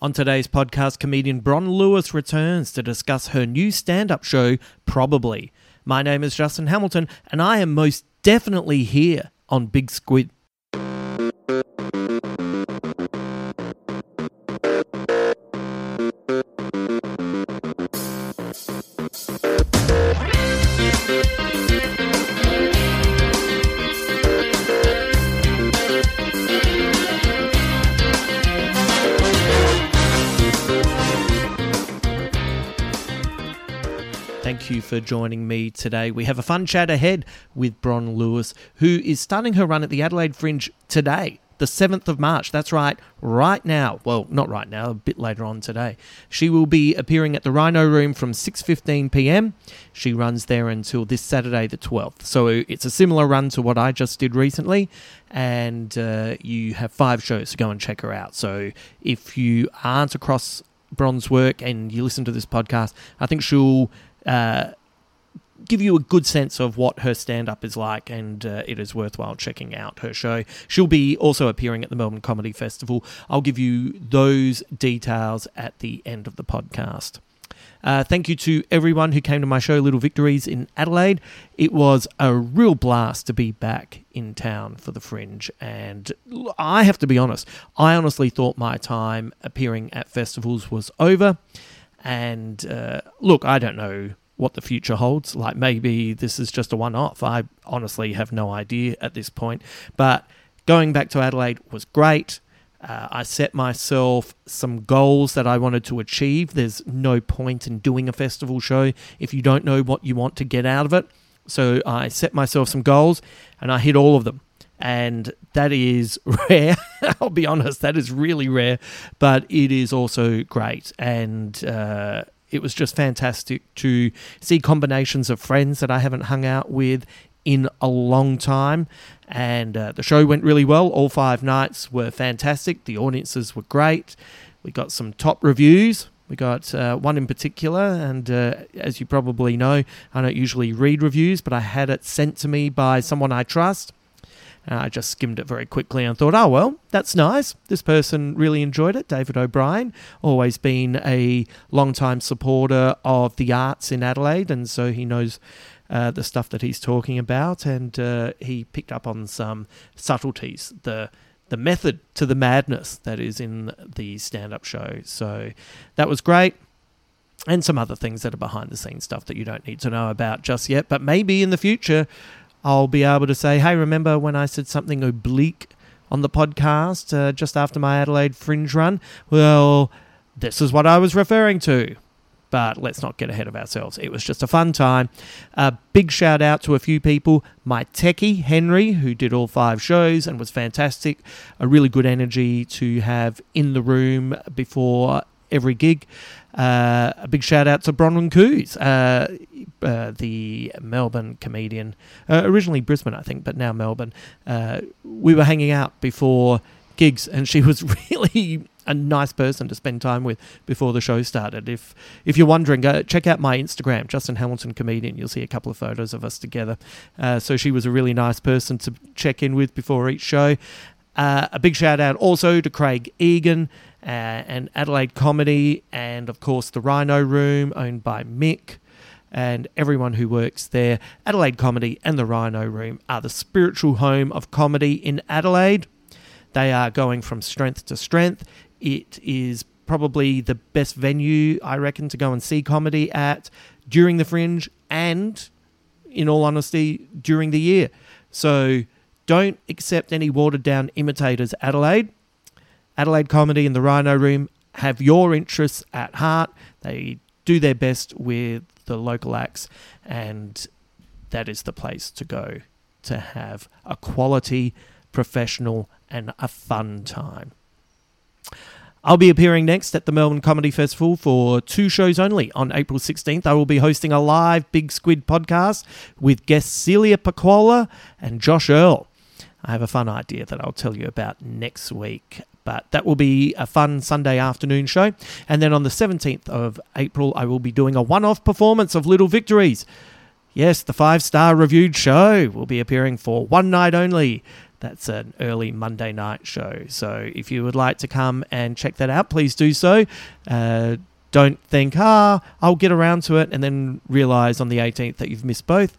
On today's podcast, comedian Bron Lewis returns to discuss her new stand up show, Probably. My name is Justin Hamilton, and I am most definitely here on Big Squid. You for joining me today. We have a fun chat ahead with Bron Lewis, who is starting her run at the Adelaide Fringe today, the 7th of March. That's right, right now. Well, not right now, a bit later on today. She will be appearing at the Rhino Room from 6:15 p.m. She runs there until this Saturday the 12th. So it's a similar run to what I just did recently and uh, you have five shows to go and check her out. So if you aren't across Bron's work and you listen to this podcast, I think she'll uh, give you a good sense of what her stand up is like, and uh, it is worthwhile checking out her show. She'll be also appearing at the Melbourne Comedy Festival. I'll give you those details at the end of the podcast. Uh, thank you to everyone who came to my show, Little Victories, in Adelaide. It was a real blast to be back in town for the Fringe. And I have to be honest, I honestly thought my time appearing at festivals was over. And uh, look, I don't know what the future holds. Like maybe this is just a one off. I honestly have no idea at this point. But going back to Adelaide was great. Uh, I set myself some goals that I wanted to achieve. There's no point in doing a festival show if you don't know what you want to get out of it. So I set myself some goals and I hit all of them and that is rare. I'll be honest, that is really rare, but it is also great, and uh, it was just fantastic to see combinations of friends that I haven't hung out with in a long time. And uh, the show went really well. All five nights were fantastic. The audiences were great. We got some top reviews. We got uh, one in particular, and uh, as you probably know, I don't usually read reviews, but I had it sent to me by someone I trust. Uh, I just skimmed it very quickly and thought, oh, well, that's nice. This person really enjoyed it. David O'Brien, always been a long-time supporter of the arts in Adelaide, and so he knows uh, the stuff that he's talking about, and uh, he picked up on some subtleties, the the method to the madness that is in the stand-up show. So that was great. And some other things that are behind the scenes stuff that you don't need to know about just yet, but maybe in the future I'll be able to say, hey, remember when I said something oblique on the podcast uh, just after my Adelaide Fringe run? Well, this is what I was referring to. But let's not get ahead of ourselves. It was just a fun time. A big shout out to a few people. My techie, Henry, who did all five shows and was fantastic. A really good energy to have in the room before every gig. Uh, a big shout out to Bronwyn Kuss, uh, uh, the Melbourne comedian, uh, originally Brisbane, I think, but now Melbourne. Uh, we were hanging out before gigs, and she was really a nice person to spend time with before the show started. If if you're wondering, go check out my Instagram, Justin Hamilton comedian. You'll see a couple of photos of us together. Uh, so she was a really nice person to check in with before each show. A big shout out also to Craig Egan uh, and Adelaide Comedy, and of course the Rhino Room, owned by Mick and everyone who works there. Adelaide Comedy and the Rhino Room are the spiritual home of comedy in Adelaide. They are going from strength to strength. It is probably the best venue, I reckon, to go and see comedy at during the Fringe and, in all honesty, during the year. So don't accept any watered down imitators, Adelaide. Adelaide Comedy and the Rhino Room have your interests at heart. They do their best with the local acts, and that is the place to go to have a quality, professional, and a fun time. I'll be appearing next at the Melbourne Comedy Festival for two shows only. On April 16th, I will be hosting a live Big Squid podcast with guests Celia Pacquola and Josh Earl. I have a fun idea that I'll tell you about next week. But that will be a fun Sunday afternoon show. And then on the 17th of April, I will be doing a one off performance of Little Victories. Yes, the five star reviewed show will be appearing for one night only. That's an early Monday night show. So if you would like to come and check that out, please do so. Uh, don't think, ah, I'll get around to it, and then realize on the 18th that you've missed both.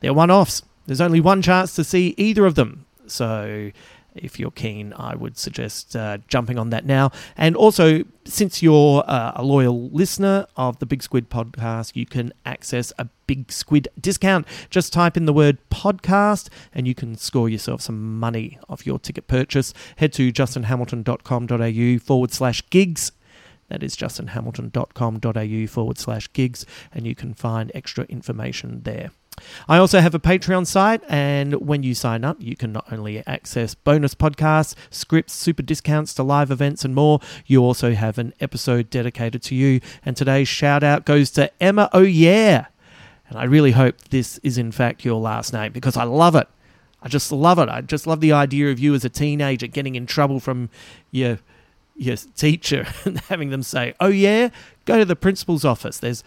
They're one offs. There's only one chance to see either of them. So if you're keen, I would suggest uh, jumping on that now. And also, since you're uh, a loyal listener of the Big Squid podcast, you can access a Big Squid discount. Just type in the word podcast and you can score yourself some money off your ticket purchase. Head to justinhamilton.com.au forward slash gigs. That is justinhamilton.com.au forward slash gigs, and you can find extra information there. I also have a Patreon site, and when you sign up, you can not only access bonus podcasts, scripts, super discounts to live events, and more, you also have an episode dedicated to you. And today's shout out goes to Emma Oh Yeah. And I really hope this is, in fact, your last name because I love it. I just love it. I just love the idea of you as a teenager getting in trouble from your your teacher and having them say, "Oh yeah, go to the principal's office." There's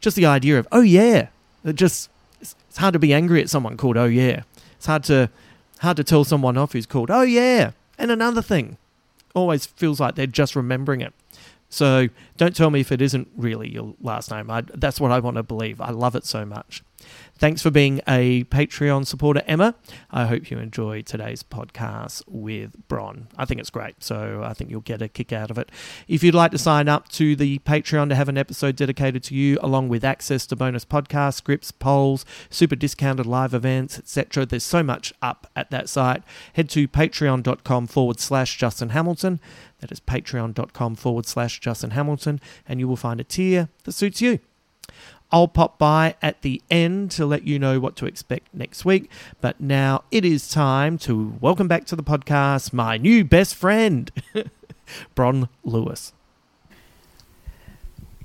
just the idea of, "Oh yeah," it just it's, hard to be angry at someone called "Oh yeah." It's hard to hard to tell someone off who's called "Oh yeah." And another thing, always feels like they're just remembering it. So don't tell me if it isn't really your last name. I, that's what I want to believe. I love it so much. Thanks for being a Patreon supporter, Emma. I hope you enjoy today's podcast with Bron. I think it's great, so I think you'll get a kick out of it. If you'd like to sign up to the Patreon to have an episode dedicated to you, along with access to bonus podcast scripts, polls, super discounted live events, etc., there's so much up at that site. Head to patreon.com forward slash Justin Hamilton. That is patreon.com forward slash Justin Hamilton, and you will find a tier that suits you. I'll pop by at the end to let you know what to expect next week. But now it is time to welcome back to the podcast my new best friend, Bron Lewis.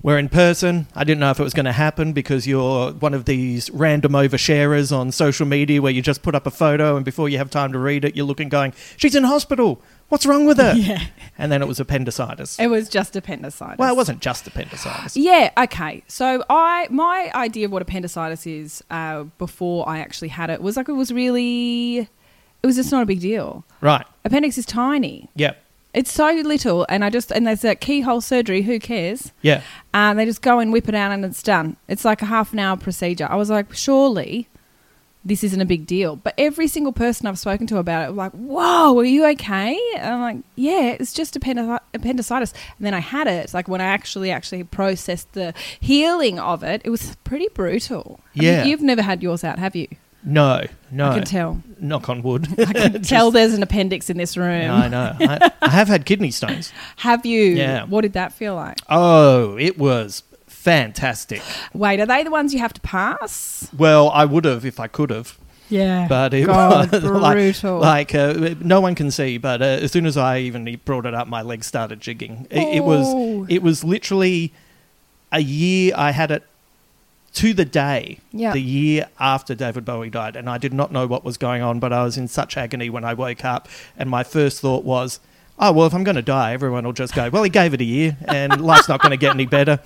We're in person. I didn't know if it was going to happen because you're one of these random oversharers on social media where you just put up a photo and before you have time to read it, you're looking going, She's in hospital. What's wrong with her? Yeah. And then it was appendicitis. It was just appendicitis. Well, it wasn't just appendicitis. Yeah. Okay. So I, my idea of what appendicitis is uh, before I actually had it was like it was really, it was just not a big deal. Right. Appendix is tiny. Yep. It's so little, and I just and there's a keyhole surgery. Who cares? Yeah. And they just go and whip it out, and it's done. It's like a half an hour procedure. I was like, surely this isn't a big deal. But every single person I've spoken to about it, was like, whoa, are you okay? And I'm like, yeah, it's just appendi- appendicitis. And then I had it. It's like when I actually actually processed the healing of it, it was pretty brutal. I mean, Yeah. you've never had yours out, have you? No, no. I can tell. Knock on wood. I can tell there's an appendix in this room. I know. I, I have had kidney stones. Have you? Yeah. What did that feel like? Oh, it was fantastic. Wait, are they the ones you have to pass? Well, I would have if I could have, Yeah. but it God, was like, brutal. like uh, no one can see. But uh, as soon as I even brought it up, my legs started jigging. It, it Oh. was it was literally a year. I had it to the day, Yeah. the year after David Bowie died, and I did not know what was going on, but I was in such agony when I woke up, and my first thought was. Oh well, if I'm going to die, everyone will just go. Well, he gave it a year, and life's not going to get any better.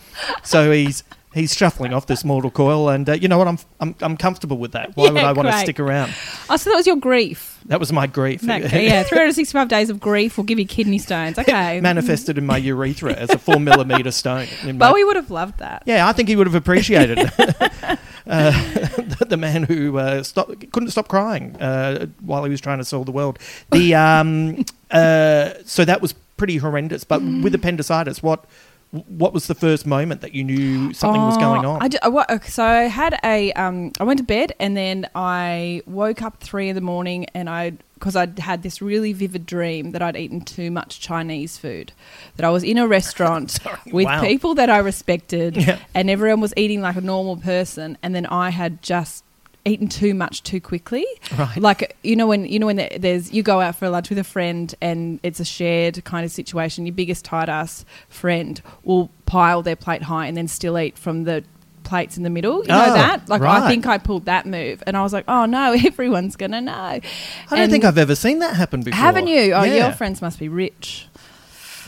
So he's he's shuffling off this mortal coil, and uh, you know what? I'm I'm I'm comfortable with that. Why would I want to stick around? Oh, so that was your grief. That was my grief. Okay, yeah, 365 days of grief will give you kidney stones. Okay. manifested in my urethra as a four millimeter stone. in my- would have loved that. yeah, I think he would have appreciated uh, the, the man who uh, stop, couldn't stop crying uh, while he was trying to solve the world. The um, uh, so that was pretty horrendous. But with appendicitis, what what was the first moment that you knew something was going Oh, on? I d- I okay, so I had a, um, I went to bed and then I woke up three in the morning and I, because I'd had this really vivid dream that I'd eaten too much Chinese food, that I was in a restaurant with wow. people that I respected Yeah. and everyone was eating like a normal person and then I had just eaten too much too quickly Right. like you know when you know when there's you go out for lunch with a friend and it's a shared kind of situation your biggest tight ass friend will pile their plate high and then still eat from the plates in the middle you know Oh, that like right. i think i pulled that move and i was like oh no everyone's gonna know I don't And- think I've ever seen that happen before. haven't you oh Yeah. your friends must be rich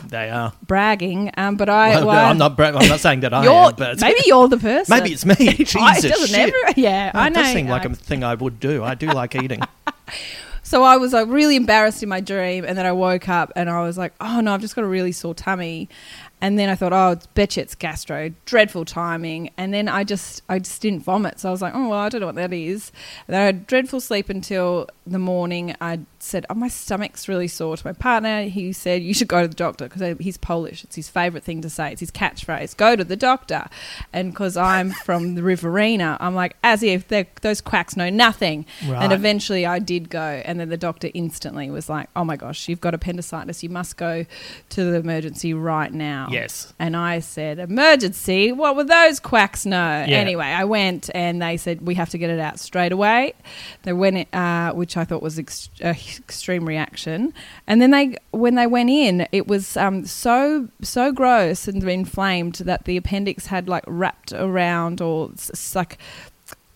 They are. bragging um but i Well, well, I'm not. Bra- I'm not saying that I am, but maybe you're the person maybe it's me. Jesus, I- shit. ever- yeah i it know does seem like I- a thing I would do. I do like eating. So I was like really embarrassed in my dream, and then I woke up and I was like, "Oh no, I've just got a really sore tummy." And then I thought, "Oh, it's betcha it's gastro." Dreadful timing. And then I just, I just didn't vomit. So I was like, "Oh well, I don't know what that is." And then I had dreadful sleep until the morning. I said, "Oh, my stomach's really sore." To my partner, he said, "You should go to the doctor because he's Polish. It's his favorite thing to say. It's his catchphrase. Go to the doctor." And because I'm from the Riverina, I'm like, as if those quacks know nothing. Right. And eventually I did go, and then the doctor instantly was like, "Oh my gosh, you've got appendicitis. You must go to the emergency right now." Yes. And I said, "Emergency? What would those quacks know?" Yeah. Anyway, I went, and they said we have to get it out straight away. They went, uh, which I thought was ex- extreme reaction. And then they, when they went in, it was um, so so gross and inflamed that the appendix had like wrapped around or like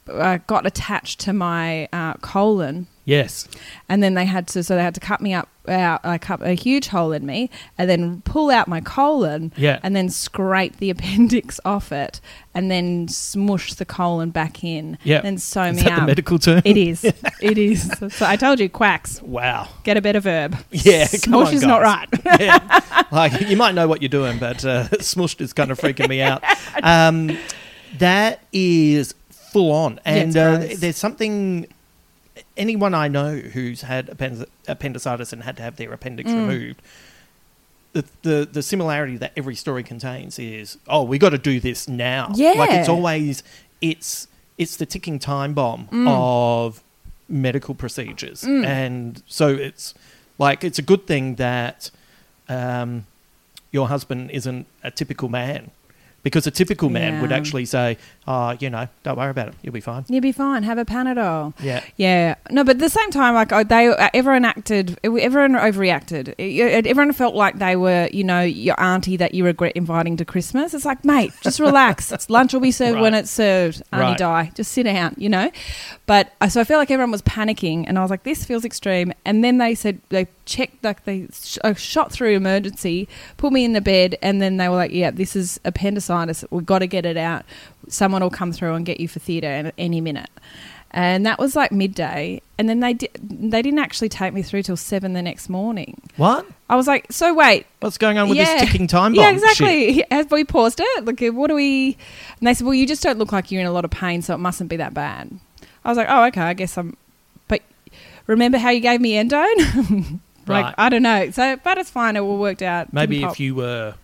uh, got attached to my uh, colon Yes. and then they had to so they had to cut me up out like cut a huge hole in me and then pull out my colon Yeah. and then scrape the appendix off it and then smush the colon back in Yeah. and sew Is me that up the medical term? it is it is so i told you quacks Wow. get a better verb Yeah, come smush on, is not right yeah. Like you might know what you're doing, but uh, smushed is kind of freaking me out. Um, that is full on, and it's uh, there's something. Anyone I know who's had appendic- appendicitis and had to have their appendix Mm. removed. The, the the similarity that every story contains is oh we got to do this now Yeah, like it's always it's it's the ticking time bomb Mm. of medical procedures and so it's like it's a good thing that um, your husband isn't a typical man because a typical man would actually say oh you know don't worry about it you'll be fine you'll be fine have a panadol yeah Yeah, no, but at the same time, like oh, they, everyone acted, everyone overreacted. Everyone felt like they were, you know, your auntie that you regret inviting to Christmas. It's like, mate, just relax. it's lunch will be served when it's served. Auntie Right. die, just sit down, you know. But uh, so I feel like everyone was panicking, and I was like, this feels extreme. And then they said they checked, like they sh- uh, shot through emergency, put me in the bed, and then they were like, yeah, this is appendicitis. We've got to get it out. Someone will come through and get you for theatre any minute. And that was like midday. And then they di- they didn't actually take me through till 7 the next morning. What? I was like so wait. What's going on with yeah. this ticking time bomb? yeah shit? exactly as we paused it? Like what do we and they said well you just don't look like you're in a lot of pain so it mustn't be that bad. I was like oh okay i guess i'm but remember how you gave me endone? Like Right. i don't know. So but it's fine. It all worked out. Maybe if you were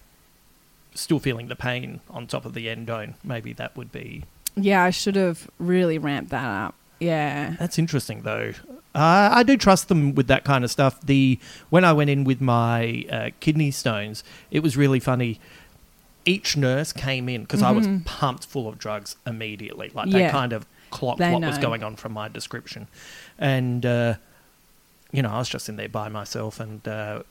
still feeling the pain on top of the endone maybe that would be yeah i should have really ramped that up yeah That's interesting, though. Uh, I do trust them with that kind of stuff. The when I went in with my uh, kidney stones, it was really funny. Each nurse came in because I was pumped full of drugs immediately. Like they Mm-hmm. Kind of clocked They what was going on from my description, and uh, you know I was just in there by myself, and uh,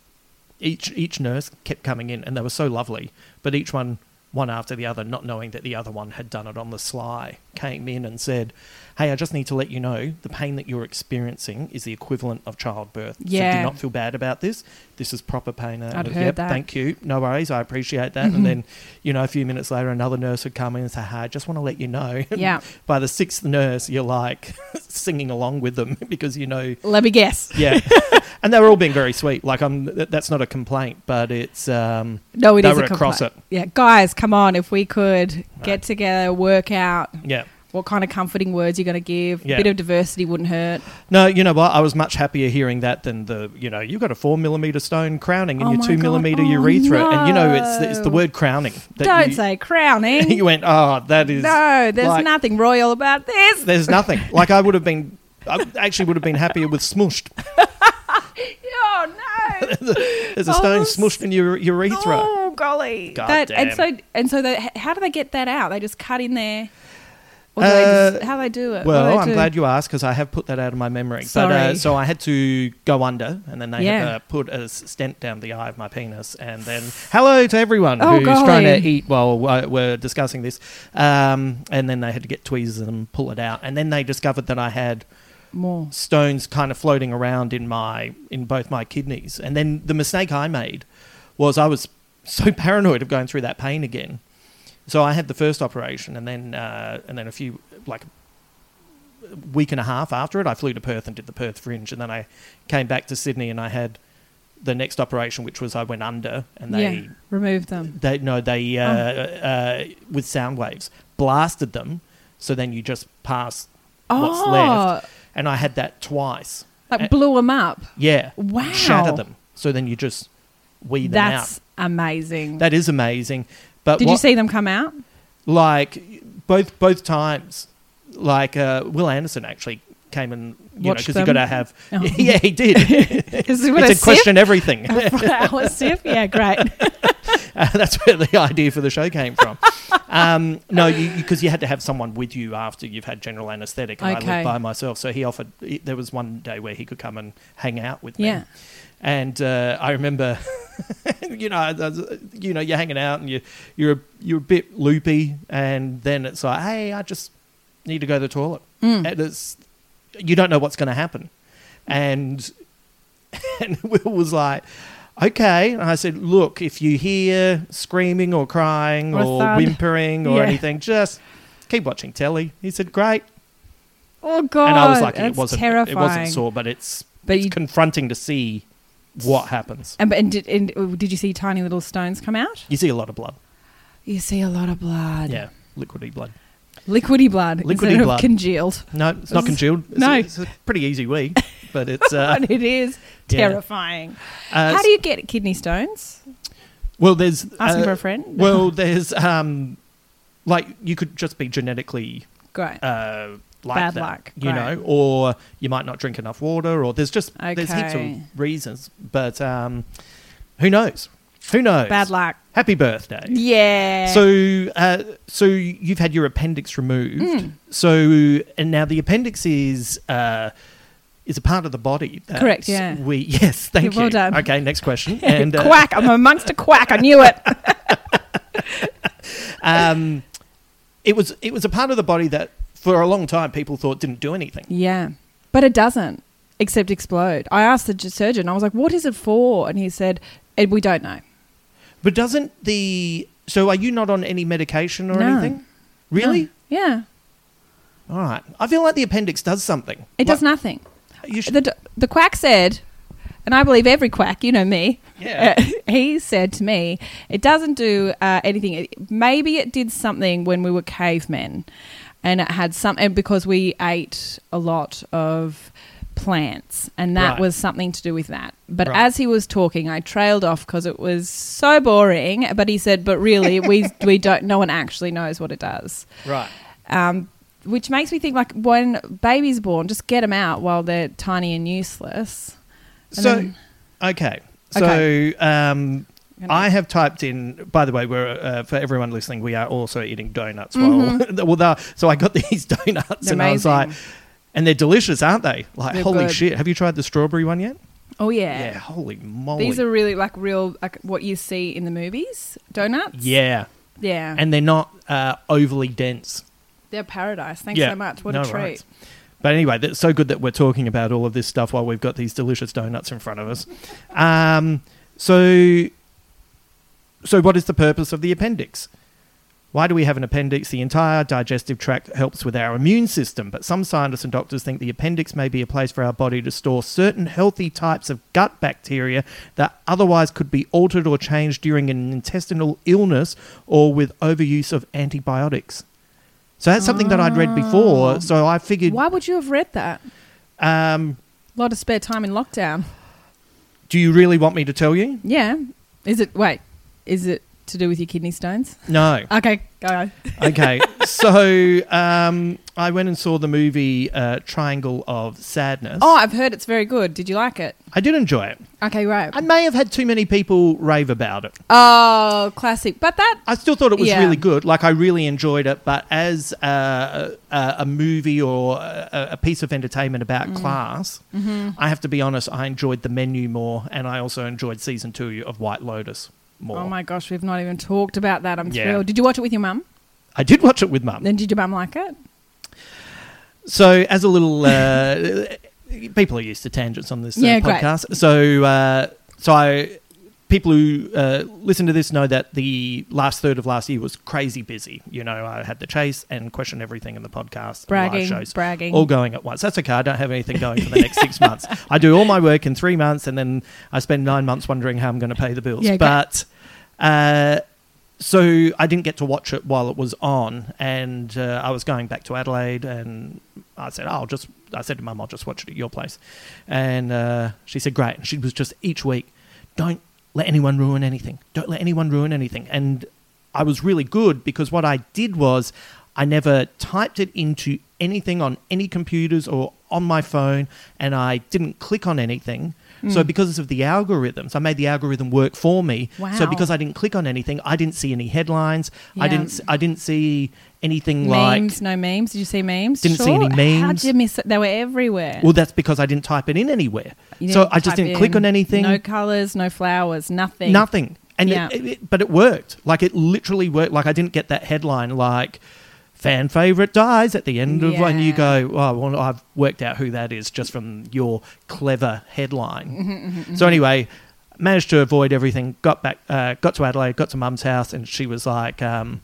each each nurse kept coming in, and they were so lovely. But each one one after the other, not knowing that the other one had done it on the sly, came in and said, Hey, I just need to let you know the pain that you're experiencing is the equivalent of childbirth. So Yeah. do not feel bad about this. This is proper pain. I I'd heard yep, that. Thank you. No worries. I appreciate that. And then, you know, a few minutes later, another nurse would come in and say, Hey, I just want to let you know. Yeah. By the sixth nurse, you're like singing along with them because you know Let me guess. yeah, and they were all being very sweet. Like, I'm that's not a complaint, but it's um, No, it They is were a across complaint. Yeah, guys, come on. If we could Right. get together, work out yeah. What kind of comforting words you're going to give. Yeah. A bit of diversity wouldn't hurt. No, you know what? I was much happier hearing that than the you know you've got a four millimeter stone crowning in Oh your two God. millimeter Oh, urethra, and you know it's it's the word crowning. Don't you, say crowning. You went, oh, that is no, there's like- nothing royal about this. There's nothing. Like I would have been. I actually would have been happier with smushed. Oh no! There's a Oh, stone s- smushed in your urethra. Oh golly! God That- and so and so, they, how do they get that out? They just cut in there. Or do Uh, they just, how do they do it? Do Well, I'm do? glad you asked because I have put that out of my memory. But Sorry. uh, so I had to go under, and then they had Yeah. to put a stent down the eye of my penis, and then hello to everyone Oh, who's trying to eat while uh, we're discussing this. Um, and then they had to get tweezers and pull it out, and then they discovered that I had more. stones kind of floating around in my in both my kidneys. And then the mistake I made was I was so paranoid of going through that pain again. So I had the first operation, and then uh, and then a few like a week and a half after it, I flew to Perth and did the Perth Fringe, and then I came back to Sydney and I had the next operation, which was I went under, and they yeah, remove them. they no they uh, uh, with sound waves blasted them, so then you just pass what's oh, left, and I had that twice. like Uh, blew them up. Yeah. Wow. Shatter them. So then you just weed them out. That's amazing. That is amazing. But Did you see them come out? like both both times like uh, Wil Anderson actually came and you know because you got to have Oh. yeah he did Is it he what a question everything Our sip? Yeah, great. Uh, that's where the idea for the show came from um, no you because you, had to have someone with you after you've had general anesthetic and I Okay. lived by myself so he offered he, there was one day where he could come and hang out with me Yeah. And uh, I remember, you know, you know, you're hanging out and you you're you're a bit loopy, and then it's like, hey, I just need to go to the toilet, Mm. and it's you don't know what's going to happen, and and Wil was like. Okay, and I said, "Look, if you hear screaming or crying Or or whimpering or Yeah. anything, just keep watching telly." He said, "Great," Oh god, and I was like, "It wasn't, terrifying. it wasn't sore, but it's, But it's you- confronting to see what happens." And, and, did, and uh, did you see tiny little stones come out? You see a lot of blood. You see a lot of blood. Yeah, liquidy blood. Liquidy blood. Liquidy instead of congealed. No, it's not congealed. It's, no. it's a pretty easy wee, but it's uh, And it is yeah. terrifying. uh, How do you get kidney stones? well, there's Asking uh, for a friend? Well, there's um, like you could just be genetically Great. uh like Bad that, luck, you great. know, or you might not drink enough water, or there's just there's heaps of reasons, but um, who knows? Who knows? Bad luck. Happy birthday. Yeah. So, uh, so you've had your appendix removed. Hmm. So, and now the appendix is uh, is a part of the body. that Correct, yeah. We yes, thank Yeah, you. well done. Okay, next question. And uh, quack. I'm amongst a quack. I knew it. um, it was it was a part of the body that for a long time people thought didn't do anything. yeah. But it doesn't, except explode. I asked the surgeon, I was like, what is it for? And he said, "Eh, we don't know. But doesn't the so are you not on any medication or No. anything? Really? Yeah. All right. I feel like the appendix does something. It does nothing. You should, The, d- the quack said, and I believe every quack, you know me, Yeah. uh, he said to me, it doesn't do uh, anything. It- Maybe it did something when we were cavemen, and it had some, and because we ate a lot of plants, and that Right. was something to do with that. But Right. as he was talking, I trailed off because it was so boring. But he said, but really, we we don't. No one actually knows what it does right. um, which makes me think like when baby's born, just get them out while they're tiny and useless. And So, then- okay. So, Okay. um, I have typed in. By the way, we're uh, for everyone listening. We are also eating donuts. Well, well, so I got these donuts, Mm-hmm. And I was like, amazing. And they're delicious, aren't they? Like, They're holy good. shit! Have you tried the strawberry one yet? oh yeah. Yeah, holy moly! these are really like real like what you see in the movies donuts. yeah, Yeah. and they're not uh, overly dense. They're paradise. Thanks Yeah. so much. What No a treat. worries. But anyway, it's so good that we're talking about all of this stuff while we've got these delicious donuts in front of us. Um, so, so what is the purpose of the appendix? Why do we have an appendix? The entire digestive tract helps with our immune system, but some scientists and doctors think the appendix may be a place for our body to store certain healthy types of gut bacteria that otherwise could be altered or changed during an intestinal illness or with overuse of antibiotics. So that's something that I'd read before. So I figured, Why would you have read that? um, A lot of spare time in lockdown. do you really want me to tell you? Yeah. Is it, wait, is it to do with your kidney stones? No. Okay, go. okay, so um, I went and saw the movie uh, Triangle of Sadness. Oh, I've heard it's very good. Did you like it? I did enjoy it. Okay, right. I may have had too many people rave about it. Oh, classic. But that, I still thought it was Yeah. really good. Like I really enjoyed it, but as uh, a, a movie or a, a piece of entertainment about Mm. class, Mm-hmm. I have to be honest. I enjoyed the menu more, and I also enjoyed season two of White Lotus more. oh my gosh, we've not even talked about that. I'm Yeah. thrilled. Did you watch it with your mum? I did watch it with mum. Then did your mum like it? So, as a little, uh, people are used to tangents on this uh, Yeah, great. podcast. So, uh, so I, people who uh, listen to this know that the last third of last year was crazy busy. You know, I had the chase and question everything in the podcast, Bragging, live shows, bragging. all going at once. That's okay. I don't have anything going for the next six months. I do all my work in three months, and then I spend nine months wondering how I'm going to pay the bills. Yeah, great. but. Uh, so I didn't get to watch it while it was on, and uh, I was going back to Adelaide, and I said, "Oh, I'll just," I said to Mum, "I'll just watch it at your place," and uh, she said, "Great." And she was just each week, "Don't let anyone ruin anything. Don't let anyone ruin anything." And I was really good because what I did was I never typed it into anything on any computers or on my phone, and I didn't click on anything. So mm. because of the algorithms, I made the algorithm work for me. So because I didn't click on anything, I didn't see any headlines. I didn't. I didn't see anything Memes, like. no memes. Did you see memes? Didn't see any memes. How did you miss it? They were everywhere. Well, that's because I didn't type it in anywhere. So I just didn't click on anything. No colours, no flowers, nothing. Nothing. And Yeah. it, it, but it worked. Like it literally worked. Like I didn't get that headline like fan favorite dies at the end of one. you go, oh, well, I've worked out who that is just from your clever headline. Mm-hmm, So anyway, managed to avoid everything. Got back, uh, got to Adelaide, got to Mum's house, and she was like, um,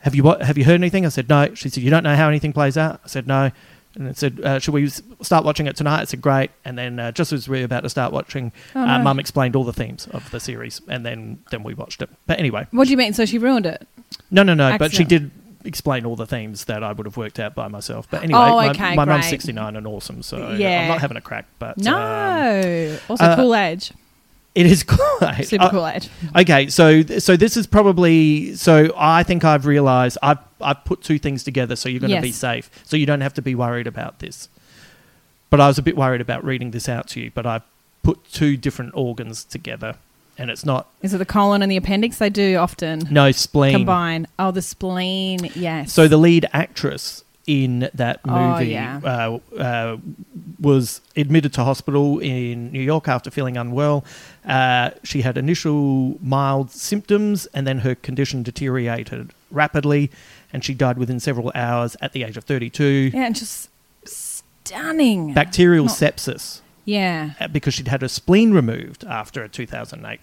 "Have you what? Have you heard anything?" I said, "No." She said, "You don't know how anything plays out." I said, "No." And it said, uh, "Should we start watching it tonight?" I said, "Great." And then uh, just as we were about to start watching, Oh, uh, no. Mum explained all the themes of the series, and then then we watched it. But anyway, What do you mean? So she ruined it? no, no, no. But she did explain all the themes that I would have worked out by myself. But anyway, Oh, my, okay, my mum's 69 and awesome, so Yeah. I'm not having a crack. But No. um, also, uh, cool age. it is quite Super uh, cool age. Okay, so so this is probably so I think I've realised I've I've put two things together, so you're going to be safe, so you don't have to be worried about this. But I was a bit worried about reading this out to you, but I've put two different organs together, and it's not Is it the colon and the appendix? They do often no spleen. combine. Oh, the spleen. Yes. So the lead actress in that Oh, movie yeah. uh, uh, was admitted to hospital in New York after feeling unwell. Uh, she had initial mild symptoms, and then her condition deteriorated rapidly, and she died within several hours at the age of 32. yeah, and just stunning. Bacterial Not- sepsis yeah. uh, because she'd had her spleen removed after a 2008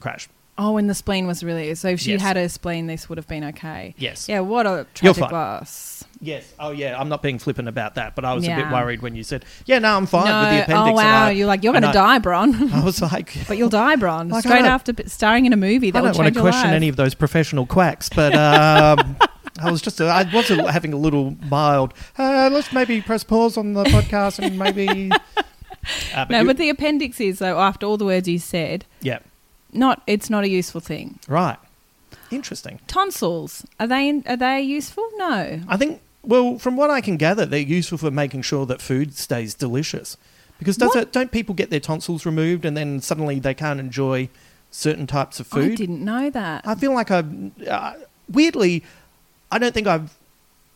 crash. Oh, and the spleen was really so. If she Yes. had her spleen, this would have been okay. Yes. Yeah. What a tragic loss. Yes. Oh, yeah. I'm not being flippant about that, but I was a bit worried when you said, "Yeah, no, I'm fine no. with the appendix." oh wow. I- You're like you're going to die, Bron. I was like, but you'll die, Bron. Like, Straight after starring in a movie I that will don't want to question life. any of those professional quacks, but um, I was just I was having a little mild. Uh, let's maybe press pause on the podcast and maybe. Uh, no, you- but the appendix is though. After all the words you said, yeah, not it's not a useful thing. right. Interesting. Tonsils are they are they useful? No. I think. Well, from what I can gather, they're useful for making sure that food stays delicious. Because does it, don't people get their tonsils removed and then suddenly they can't enjoy certain types of food? I didn't know that. I feel like I've uh, weirdly, I don't think I've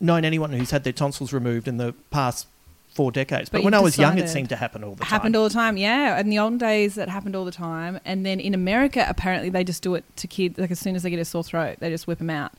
known anyone who's had their tonsils removed in the past four decades. But, But when I was young, it seemed to happen all the time. happened all the time. Yeah, in the olden days, it happened all the time. And then in America, apparently, they just do it to kids. Like as soon as they get a sore throat, they just whip them out.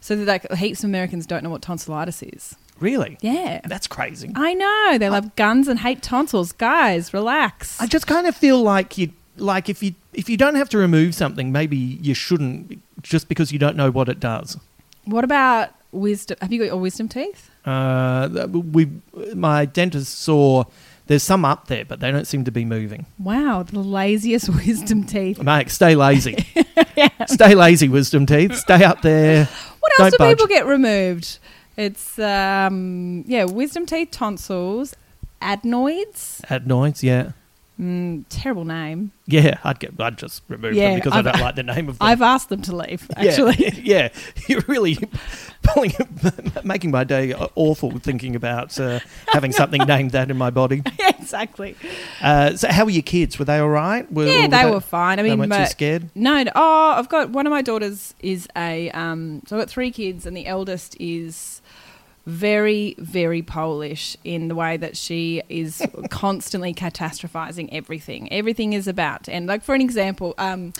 So that like heaps of Americans don't know what tonsillitis is. Really? Yeah, That's crazy. I know they love guns and hate tonsils. Guys, relax. I just kind of feel like you like if you if you don't have to remove something, maybe you shouldn't just because you don't know what it does. what about wisdom? Have you got your wisdom teeth? Uh, we my dentist saw there's some up there, but they don't seem to be moving. Wow, the laziest wisdom teeth. Mate, stay lazy. yeah. Stay lazy, wisdom teeth. Stay up there. What else do budge. people get removed? It's um yeah, wisdom teeth, tonsils, adenoids. Adenoids, yeah. Mm, terrible name. Yeah, I'd get I'd just remove Yeah, them because I I've- don't like the name of them. I've asked them to leave. Actually, yeah, you're really pulling, making my day awful thinking about uh, having something named that in my body. yeah, exactly. Uh, so, how were your kids? Were they all right? Were, Yeah, or they were fine. I they mean, weren't too scared. No, no, oh, I've got one of my daughters is a um. So I've got three kids, and the eldest is very, very Polish in the way that she is constantly catastrophizing everything. Everything is about, and like for an example, um,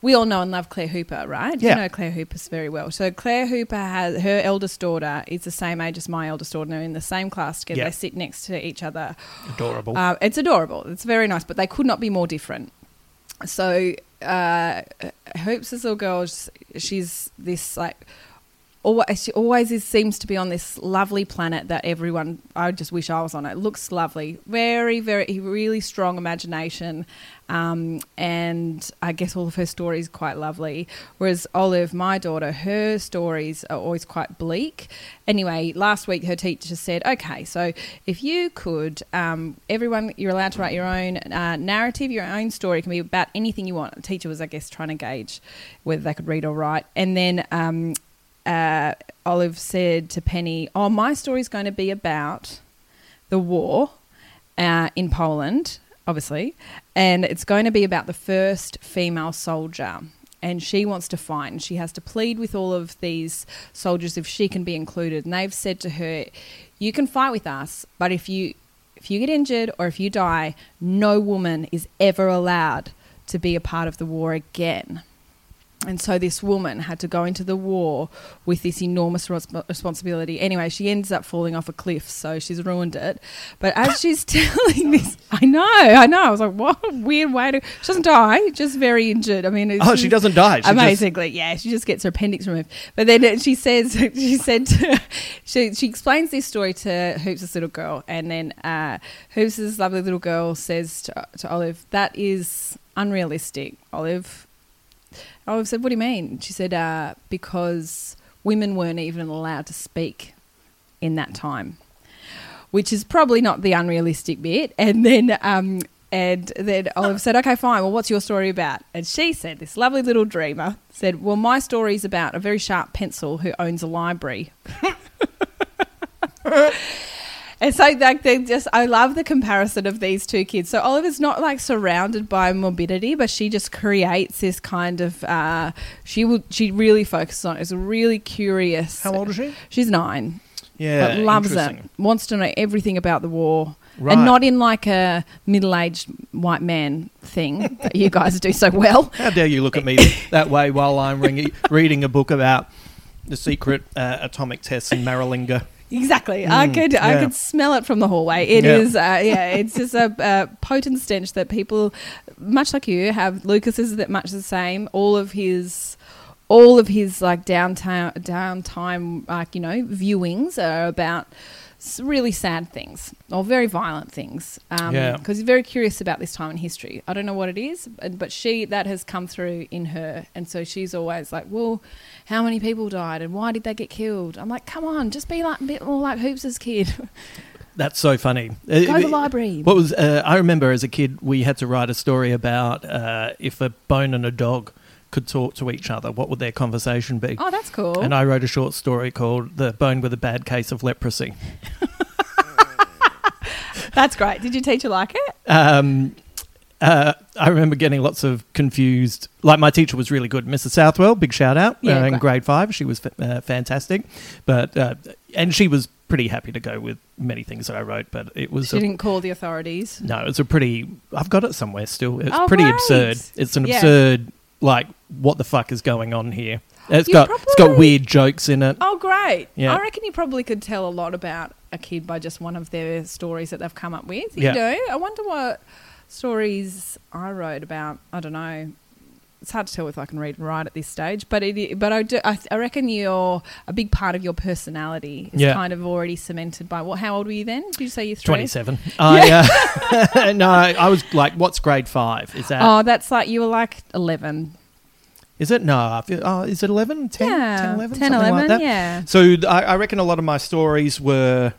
we all know and love Claire Hooper, right? Yeah. You know Claire Hooper very well. So Claire Hooper has her eldest daughter is the same age as my eldest daughter. They're in the same class together. Yeah. They sit next to each other. Adorable. Uh, it's adorable. It's very nice, but they could not be more different. So, uh, Hoops' little girl, she's this like. Always, she always is, seems to be on this lovely planet that everyone. I just wish I was on it. Looks lovely, very, very, really strong imagination, um, and I guess all of her stories quite lovely. Whereas Olive, my daughter, her stories are always quite bleak. Anyway, last week her teacher said, "Okay, so if you could, um, everyone, you're allowed to write your own uh, narrative, your own story. It can be about anything you want." The teacher was, I guess, trying to gauge whether they could read or write, and then. Um, uh, Olive said to Penny, "Oh, my story's going to be about the war uh, in Poland, obviously, and it's going to be about the first female soldier." And she wants to find. She has to plead with all of these soldiers if she can be included. And they've said to her, "You can fight with us, but if you if you get injured or if you die, no woman is ever allowed to be a part of the war again." And so this woman had to go into the war with this enormous resp- responsibility. Anyway, she ends up falling off a cliff, so she's ruined it. But as she's telling this, I know, I know. I was like, what a weird way to. She doesn't die, just very injured. I mean, oh, she doesn't die. She just- amazingly, yeah. She just gets her appendix removed. But then she says, she said, to, she she explains this story to Hoops' little girl, and then uh, Hoops' lovely little girl says to, to Olive, "That is unrealistic, Olive." Olive said, "What do you mean?" She said, uh, "Because women weren't even allowed to speak in that time." Which is probably not the unrealistic bit. And then um, and then Olive said, Okay, fine. Well, what's your story about? And she said, This lovely little dreamer said, Well, my story is about a very sharp pencil who owns a library. and so, like, they just, I love the comparison of these two kids. So, Oliver's not like surrounded by morbidity, but she just creates this kind of, uh, she will, she really focuses on it. It's really curious. How old is she? She's nine Yeah, but loves it, wants to know everything about the war, Right. and not in like a middle-aged white man thing that you guys do so well. How dare you look at me that way while I'm reading a book about the secret uh, atomic tests in Maralinga? Exactly, I Mm, could I could smell it from the hallway. It Yeah. is, uh, yeah, it's just a, a potent stench that people, much like you, have. Lucas is that much the same. All of his. All of his like downtown downtime like you know viewings are about really sad things or very violent things. Um, Yeah. because he's very curious about this time in history. I don't know what it is, but but she that has come through in her, and so she's always like, well, how many people died and why did they get killed? I'm like, come on, just be like a bit more like Hoops' kid. That's so funny. Go to the library. What was uh, I remember as a kid, we had to write a story about uh, if a bone and a dog could talk to each other, what would their conversation be? Oh, that's cool. And I wrote a short story called "The Bone with a Bad Case of Leprosy." that's great. Did your teacher like it? Um, uh, I remember getting lots of confused. Like my teacher was really good, Mrs. Southwell. Big shout out Yeah, uh, in grade five. She was uh, fantastic, but uh, and she was pretty happy to go with many things that I wrote, but it was She a, didn't call the authorities. no, it's a pretty. I've got it somewhere still. It's Oh, pretty great. absurd. It's an Yeah. absurd like what the fuck is going on here. It's You got it's got weird jokes in it. Oh, great. Yeah. I reckon you probably could tell a lot about a kid by just one of their stories that they've come up with. You Yeah. do. I wonder what stories I wrote about. I don't know. It's hard to tell if I can read and write at this stage, but it. But I do. I, I reckon you're a big part of your personality is Yeah. kind of already cemented by what? How old were you then? Did you say you're three? Twenty seven. I uh, no, I was like, what's grade five? Is that? Oh, that's like you were like eleven. Is it? No, I feel, oh, is it 11? 10, yeah, 10, 11? 10, 11, like that? Yeah. So I, I reckon a lot of my stories were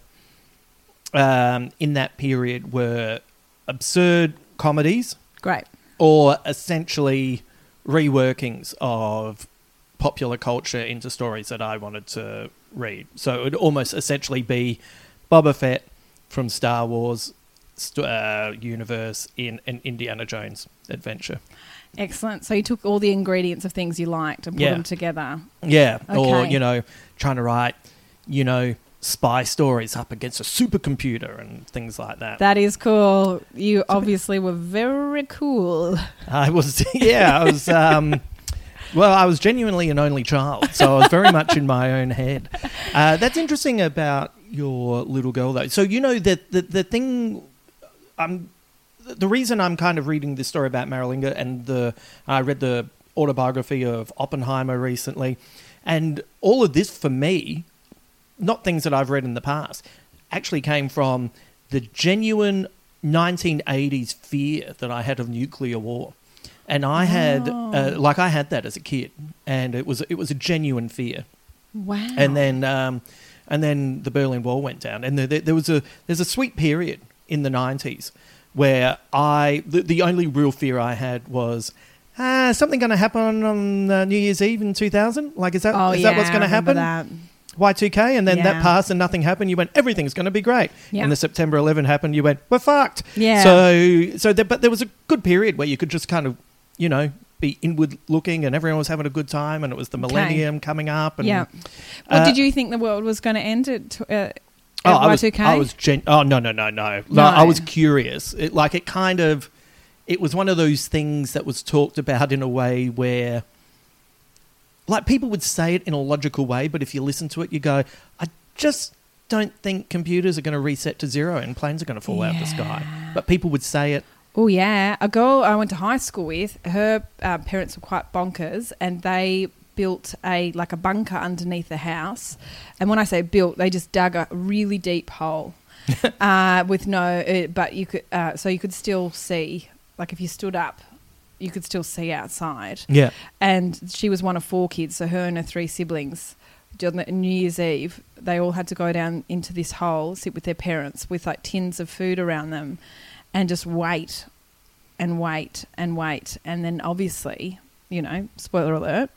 um, in that period were absurd comedies Great. or essentially reworkings of popular culture into stories that I wanted to read. So it would almost essentially be Boba Fett from Star Wars st- uh, universe in an Indiana Jones adventure. Excellent. So you took all the ingredients of things you liked and put Yeah. them together. Yeah, or you know, trying to write, you know, spy stories up against a supercomputer and things like that. That is cool. You obviously were very cool. I was, yeah, I was. Um, well, I was genuinely an only child, so I was very much in my own head. Uh, that's interesting about your little girl, though. So you know that the the thing, I'm the reason I'm kind of reading this story about Maralinga, and the I read the autobiography of Oppenheimer recently, and all of this for me, not things that I've read in the past, actually came from the genuine 1980s fear that I had of nuclear war. And I had, uh, like, I had that as a kid, and it was it was a genuine fear Wow. and then um, and then the Berlin Wall went down, and there, there, was a there's a sweet period in the '90s where I the, the only real fear I had was. Ah, something going to happen on uh, New Year's Eve in 2000? Like, is that is oh, that yeah, what's going to happen? That. Y2K, and then that passed and nothing happened. You went, everything's going to be great. Yeah. And the September 11 happened. You went, we're fucked. Yeah. So, so there, but there was a good period where you could just kind of, you know, be inward looking, and everyone was having a good time, and it was the Okay. millennium coming up. And, Yeah. Well, uh, did you think the world was going to end at, uh, Oh, at I was, Y2K? I was gen- oh no no no no no No. I was curious. It, like it kind of, it was one of those things that was talked about in a way where, like people would say it in a logical way, but if you listen to it, you go, I just don't think computers are going to reset to zero and planes are going to fall out of the sky. But people would say it. Oh yeah, a girl I went to high school with. Her uh, parents were quite bonkers, and they built a like a bunker underneath the house. And when I say built, they just dug a really deep hole uh, with no. Uh, but you could, uh, so you could still see. Like if you stood up, you could still see outside. Yeah. And she was one of four kids, so her and her three siblings. On New Year's Eve, they all had to go down into this hole, sit with their parents with like tins of food around them, and just wait and wait and wait. And then obviously, you know, spoiler alert,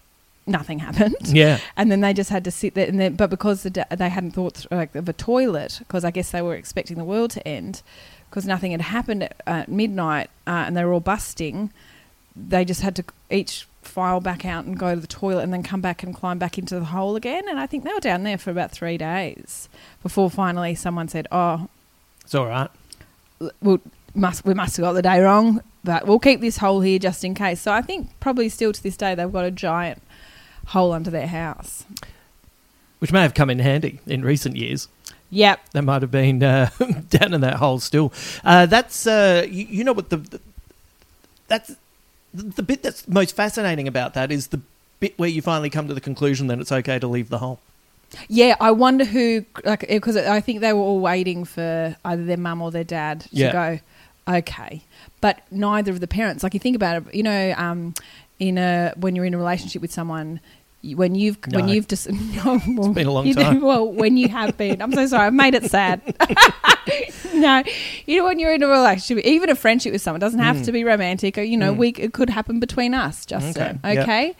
nothing happened. Yeah. And then they just had to sit there. And then, but because the, da- they hadn't thought th- like of a toilet, because I guess they were expecting the world to end, because nothing had happened at, at midnight, uh, and they were all busting. They just had to each file back out and go to the toilet, and then come back and climb back into the hole again. And I think they were down there for about three days before finally someone said, "Oh, It's all right. we'll, must we must have got the day wrong, but we'll keep this hole here just in case." So I think probably still to this day they've got a giant hole under their house. Which may have come in handy in recent years. Yep. That might have been uh, down in that hole still. Uh, that's uh, you, you know what the, the that's the, bit that's most fascinating about that is the bit where you finally come to the conclusion that it's okay to leave the hole. Yeah, I wonder who, like, because I think they were all waiting for either their mum or their dad to Yeah. go, okay. But neither of the parents, like, you think about it, you know, um, in a when you're in a relationship with someone, when you've when you've just no, well, been a long you time. well, when you have been, I'm so sorry, I've made it sad. no, you know, when you're in a relationship, even a friendship with someone, doesn't have to be romantic. Or, you know, we it could happen between us, Justin. Mm. Okay. Okay,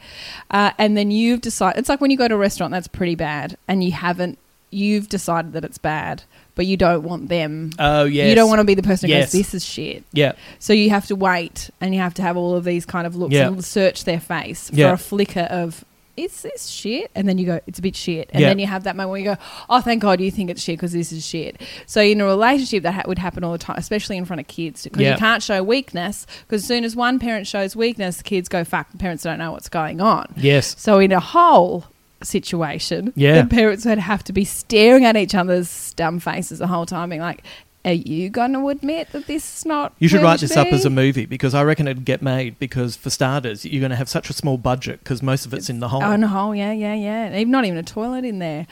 uh, and then you've decided. It's like when you go to a restaurant that's pretty bad, and you haven't. You've decided that it's bad, but you don't want them. Oh yes, You don't want to be the person who Yes. goes, "This is shit." Yeah, So you have to wait, and you have to have all of these kind of looks and search their face for a flicker of is this shit? And then you go, it's a bit shit. And Yeah. then you have that moment where you go, oh, thank God you think it's shit because this is shit. So in a relationship, that ha- would happen all the time, especially in front of kids, because Yeah. you can't show weakness. Because as soon as one parent shows weakness, the kids go, fuck, the parents don't know what's going on. Yes. So in a whole situation, Yeah. the parents would have to be staring at each other's dumb faces the whole time, being like, "Are you going to admit that this is not?" You should write this up as a movie because I reckon it'd get made. Because for starters, you're going to have such a small budget because most of it's in the hole. Oh, in a hole, yeah, yeah, yeah. Even not even a toilet in there.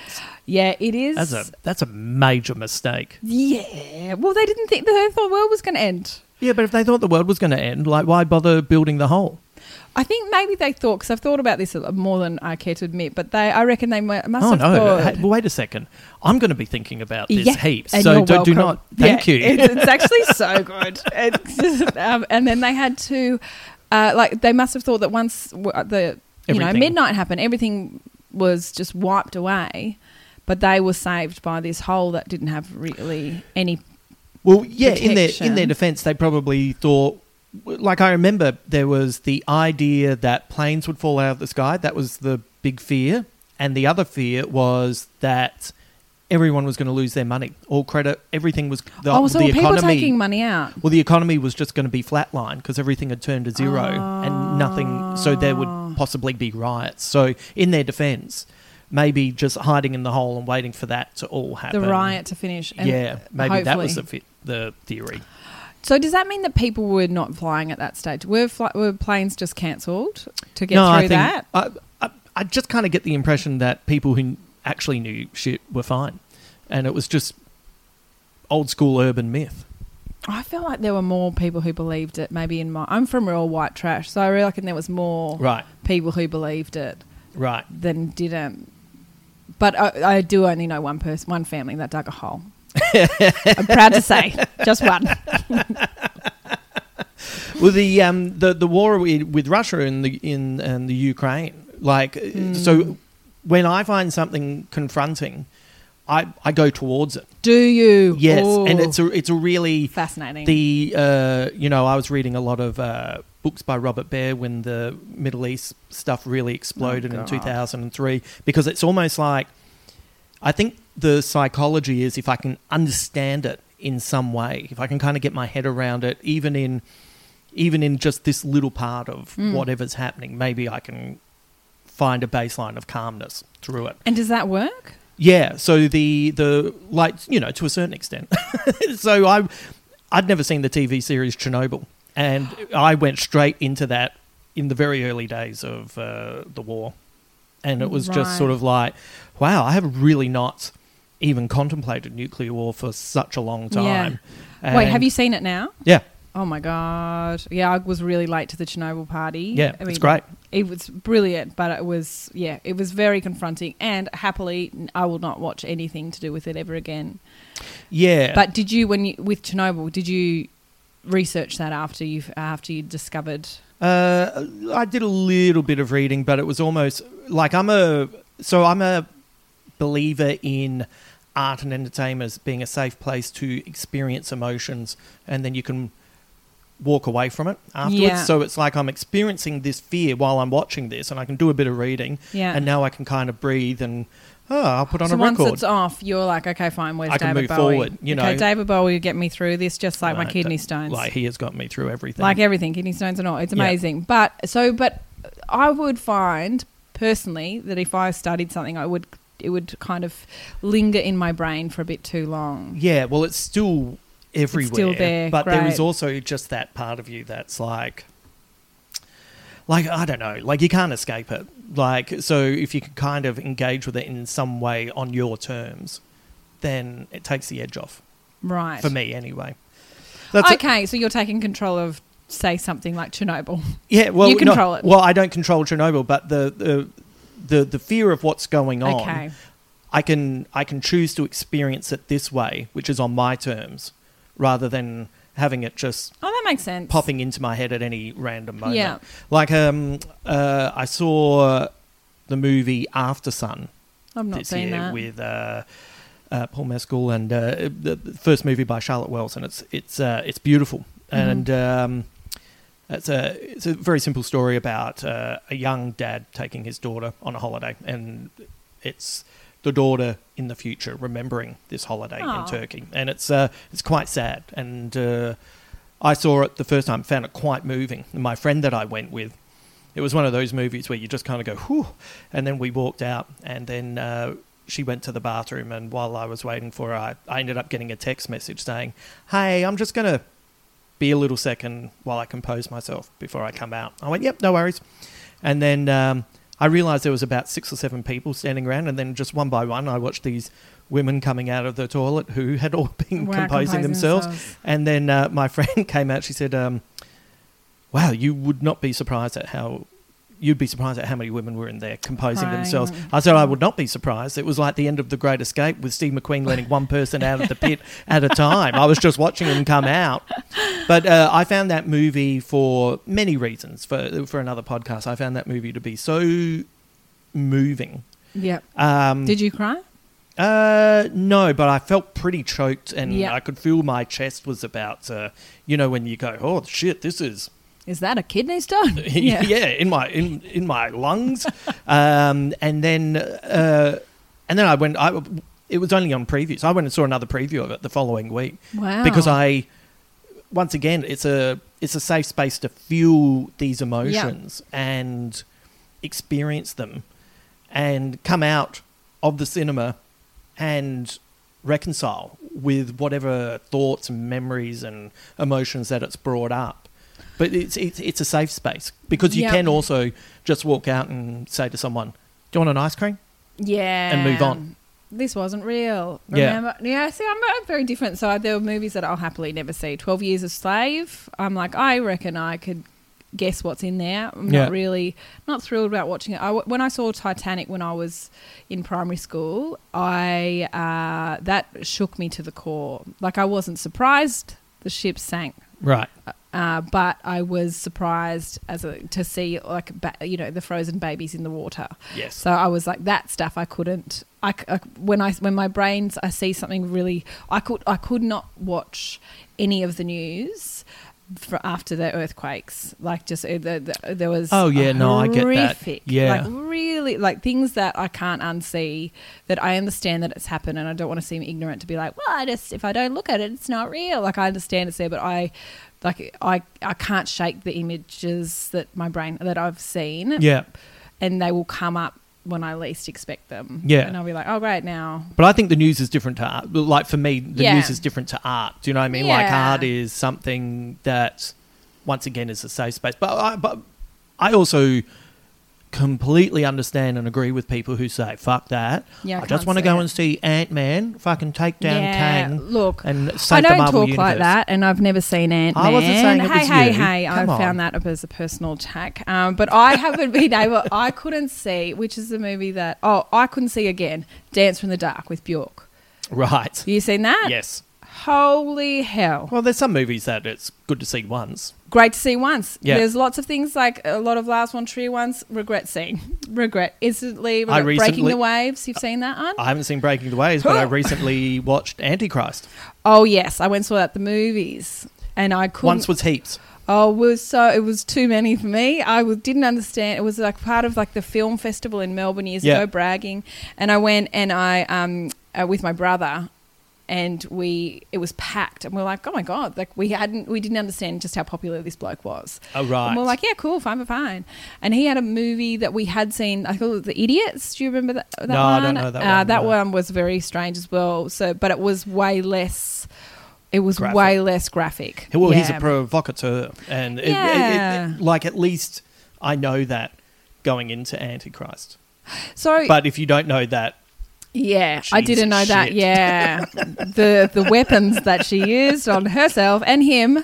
Yeah, it is. That's a that's a major mistake. yeah. Well, they didn't think the world was going to end. Yeah, but if they thought the world was going to end, like why bother building the hole? I think maybe they thought because I've thought about this more than I care to admit, but they, I reckon they mu- must Oh have no! thought. Hey, wait a second. I'm going to be thinking about this Yeah, heaps. and So do, do not. Thank Yeah, you. It's, it's actually so good. Just, um, and then they had to, uh, like, they must have thought that once uh, the you know midnight happened, everything was just wiped away. But they were saved by this hole that didn't have really any. Well, yeah, in their in their defense, they probably thought. Like I remember, there was the idea that planes would fall out of the sky. That was the big fear, and the other fear was that everyone was going to lose their money. All credit, everything was the, oh, so the people economy. taking money out? Well, the economy was just going to be flatlined because everything had turned to zero and nothing. So there would ah. possibly be riots. So, in their defense, maybe just hiding in the hole and waiting for that to all happen. The riot to finish. And yeah, maybe that was the the theory. So does that mean that people were not flying at that stage? Were fly- were planes just cancelled to get no, through I think that? I, I, I just kind of get the impression that people who actually knew shit were fine, and it was just old school urban myth. I feel like there were more people who believed it. Maybe in my, I'm from real white trash, so I reckon there was more Right, people who believed it right. than didn't. But I, I do only know one person, one family that dug a hole. I'm proud to say, just one. Well, the um the the war with, Russia in the in and the Ukraine, like Hmm. so, when I find something confronting, I I go towards it. Do you? Yes, and it's a it's a really fascinating. the uh you know I was reading a lot of uh, books by Robert Baer when the Middle East stuff really exploded in two thousand and three because it's almost like I think the psychology is if I can understand it in some way, if I can kind of get my head around it, even in even in just this little part of Mm. whatever's happening, maybe I can find a baseline of calmness through it. and does that work? Yeah, so the the like you know to a certain extent. so I I'd never seen the TV series Chernobyl, and I went straight into that in the very early days of uh, the war, and it was just sort of like, wow, I have really not even contemplated nuclear war for such a long time. Yeah. Wait, have you seen it now? Yeah, Oh my god! Yeah, I was really late to the Chernobyl party. Yeah, I it's great. It was brilliant, but it was yeah, it was very confronting. And happily, I will not watch anything to do with it ever again. yeah. But did you, when you with Chernobyl, did you research that after you after you discovered? Uh, I did a little bit of reading, but it was almost like I'm a so I'm a believer in art and entertainment as being a safe place to experience emotions, and then you can walk away from it afterwards. Yeah. So it's like I'm experiencing this fear while I'm watching this, and I can do a bit of reading, Yeah. and now I can kind of breathe and oh, I'll put on so a record. once it's off, you're like, okay, fine. Where's I can David move Bowie? forward, you okay, know. David Bowie will get me through this, just like my uh, kidney that- stones. Like he has got me through everything. like everything, kidney stones and all. It's Yeah. amazing. But so, but I would find personally that if I studied something, I would it would kind of linger in my brain for a bit too long. Yeah, well, it's still everywhere. still there, But there is also just that part of you that's like, like I don't know, like you can't escape it. Like so, if you can kind of engage with it in some way on your terms, then it takes the edge off Right. for me, anyway. That's okay, so you're taking control of say something like Chernobyl. Yeah, well, You no- control it. Well, I don't control Chernobyl, but the the the, the fear of what's going on. Okay. I can I can choose to experience it this way, which is on my terms, rather than having it just Oh, that makes sense. popping into my head at any random moment. Yeah. Like um uh I saw the movie Aftersun I've not this seen year that. with uh, uh, Paul Mescal and uh, the the first movie by Charlotte Wells and it's it's uh, it's beautiful Mm-hmm. and um, It's a it's a very simple story about uh, a young dad taking his daughter on a holiday, and it's the daughter in the future remembering this holiday Aw. in Turkey, and it's uh, it's quite sad. And uh, I saw it the first time, found it quite moving. And my friend that I went with, it was one of those movies where you just kind of go, whew, and then we walked out, and then uh, she went to the bathroom, and while I was waiting for her, I, I ended up getting a text message saying, "Hey, I'm just gonna be a little second while I compose myself before I come out." I went, "Yep, no worries," and then. Um, I realized there was about six or seven people standing around, and then just one by one, I watched these women coming out of the toilet who had all been composing composing themselves. themselves. And then uh, my friend came out. She said, um, "Wow, you would not be surprised at how." You'd be surprised at how many women were in there composing Crying. themselves. I said I would not be surprised. It was like the end of The Great Escape with Steve McQueen letting one person out of the pit at a time. I was just watching them come out. But uh, I found that movie for many reasons. For for another podcast, I found that movie to be so moving. Yep. Um, Did you cry? uh, no, but I felt pretty choked, and Yeah. I could feel my chest was about to, you know, when you go, oh shit, this is Is that a kidney stone? yeah. in my in in my lungs, um, and then uh, and then I went. I it was only on previews. I went and saw another preview of it the following week Wow. because I once again it's a it's a safe space to feel these emotions and experience them and come out of the cinema and reconcile with whatever thoughts and memories and emotions that it's brought up but it's it's, it's a safe space because you Yep. can also just walk out and say to someone do you want an ice cream Yeah. And move on. This wasn't real. Yeah. Remember? Yeah. See, I'm uh, very different. So there were movies that I'll happily never see. Twelve Years a Slave. I'm like, I reckon I could guess what's in there. I'm Yeah. not really not thrilled about watching it. I, when I saw Titanic when I was in primary school, I uh, that shook me to the core. Like I wasn't surprised the ship sank. Right Uh, but I was surprised as a, to see like ba- you know the frozen babies in the water. yes So I was like that stuff I couldn't. I when I when my brains I see something really I could I could not watch any of the news after the earthquakes. Like just uh, the, the, there was Oh, yeah, no, I get that. horrific, Yeah. like really like things that I can't unsee. That I understand that it's happened, and I don't want to seem ignorant to be like, well, I just if I don't look at it, it's not real. Like I understand it's there, but I. Like I, I can't shake the images that my brain that I've seen yeah and they will come up when I least expect them. Yeah. and I'll be like, oh great, now But I think the news is different to art. Like for me, the Yeah. news is different to art. Do you know what I mean? Like art is something that, once again, is a safe space. But I, but I also completely understand and agree with people who say, "Fuck that." Yeah, I I, just want to go it. and see Ant Man. Fucking take down yeah, Kang. look, and save I don't Marvel talk universe. like that, and I've never seen Ant Man. I wasn't saying it hey, was hey, you. hey! I on. found that as a personal attack, um, but I haven't been able. I couldn't see which is the movie that. Oh, I couldn't see again. Dance from the Dark with Bjork. Right. You seen that? Yes. Holy hell! Well, there's some movies that it's good to see once. Great to see once. Yeah. There's lots of things like a lot of Lars von Trier ones. Regret seeing. Regret instantly. I Regret. Breaking the Waves. You've seen that one? I haven't seen Breaking the Waves, but I recently watched Antichrist. Oh yes, I went and saw that at the movies, and I couldn't. Once was heaps. oh, it was so it was too many for me. I was, didn't understand. It was like part of like the film festival in Melbourne years Yeah. ago, bragging, and I went and I um uh, with my brother. And we, it was packed, and we are like, "Oh my god!" Like we hadn't, we didn't understand just how popular this bloke was. Oh, right. And we're like, "Yeah, cool, fine, fine, fine." And he had a movie that we had seen. I it was The Idiots. Do you remember that? that No, I one? don't know that uh, one, That no. one was very strange as well. So, but it was way less. It was Graphic. way less graphic. Well, he's a provocateur, and it- it- it- Yeah. like at least I know that going into Antichrist. So But if you don't know that, yeah, I didn't know that. Yeah, the the weapons that she used on herself and him. Uh,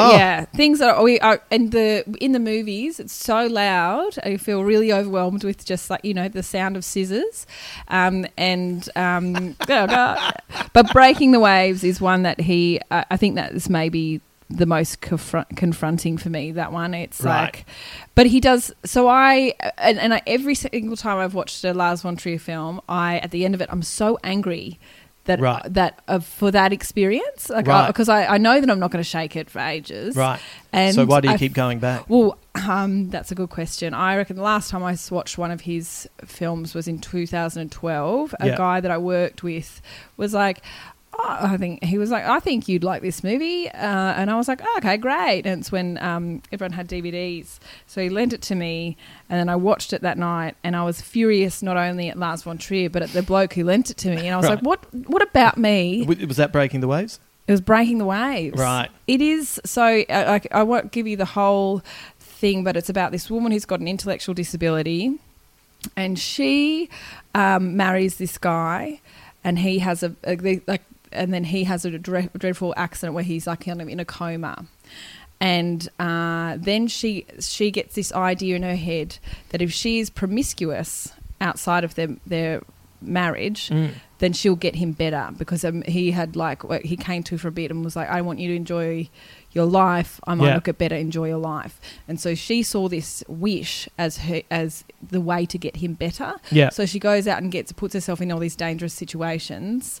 Oh. yeah, things that are, we are and the in the movies. It's so loud. I feel really overwhelmed with just like you know the sound of scissors, um, and um, but breaking the waves is one that he. I I think that is maybe the most confront, confronting for me. That one. It's Right. like, but he does. So I and, and I, every single time I've watched a Lars von Trier film, I at the end of it, I'm so angry that Right. that uh, for that experience, like Right. because I, I know that I'm not going to shake it for ages, Right. And so why do you I keep going back? Well, um, that's a good question. I reckon the last time i watched one of his films was in 2012. A Yeah. guy that I worked with was like, oh, I think he was like, I think you'd like this movie, uh, and I was like, oh, okay, great. And it's when um, everyone had DVDs, so he lent it to me, and then I watched it that night, and I was furious not only at Lars von Trier but at the bloke who lent it to me, and I was Right. like, what? What about me? Was that breaking the waves? It was breaking the waves. Right. It is. So I, I, I won't give you the whole thing, but it's about this woman who's got an intellectual disability, and she um, marries this guy, and he has a, a like, and then he has a dre- dreadful accident where he's like kind of in a coma. And uh, then she she gets this idea in her head that if she is promiscuous outside of their their marriage, Mm. then she'll get him better because um, he had like he came to for a bit and was like, I want you to enjoy your life. I might Yeah. look at better, enjoy your life. And so she saw this wish as her as the way to get him better. Yeah. So she goes out and gets puts herself in all these dangerous situations,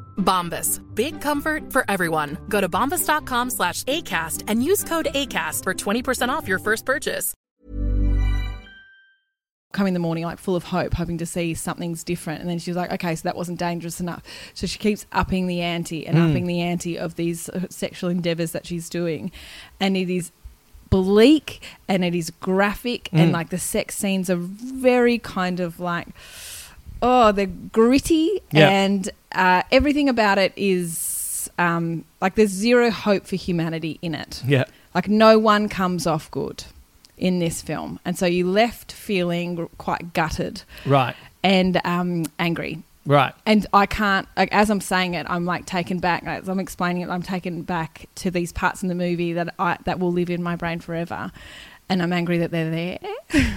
Bombas. Big comfort for everyone. Go to bombas.com slash ACAST and use code ACAST for 20% off your first purchase. come in the morning like full of hope, hoping to see something's different. And then she was like, okay, so that wasn't dangerous enough. So she keeps upping the ante and upping the ante of these uh, sexual endeavors that she's doing. And it is bleak and it is graphic and like the sex scenes are very kind of like oh they're gritty Yeah. and uh, everything about it is um, like there's zero hope for humanity in it Yeah. like no one comes off good in this film, and so you left feeling quite gutted Right. and um, angry. Right. And I can't, like, as I'm saying it, I'm like taken back. As I'm explaining it, I'm taken back to these parts in the movie that I that will live in my brain forever, and I'm angry that they're there.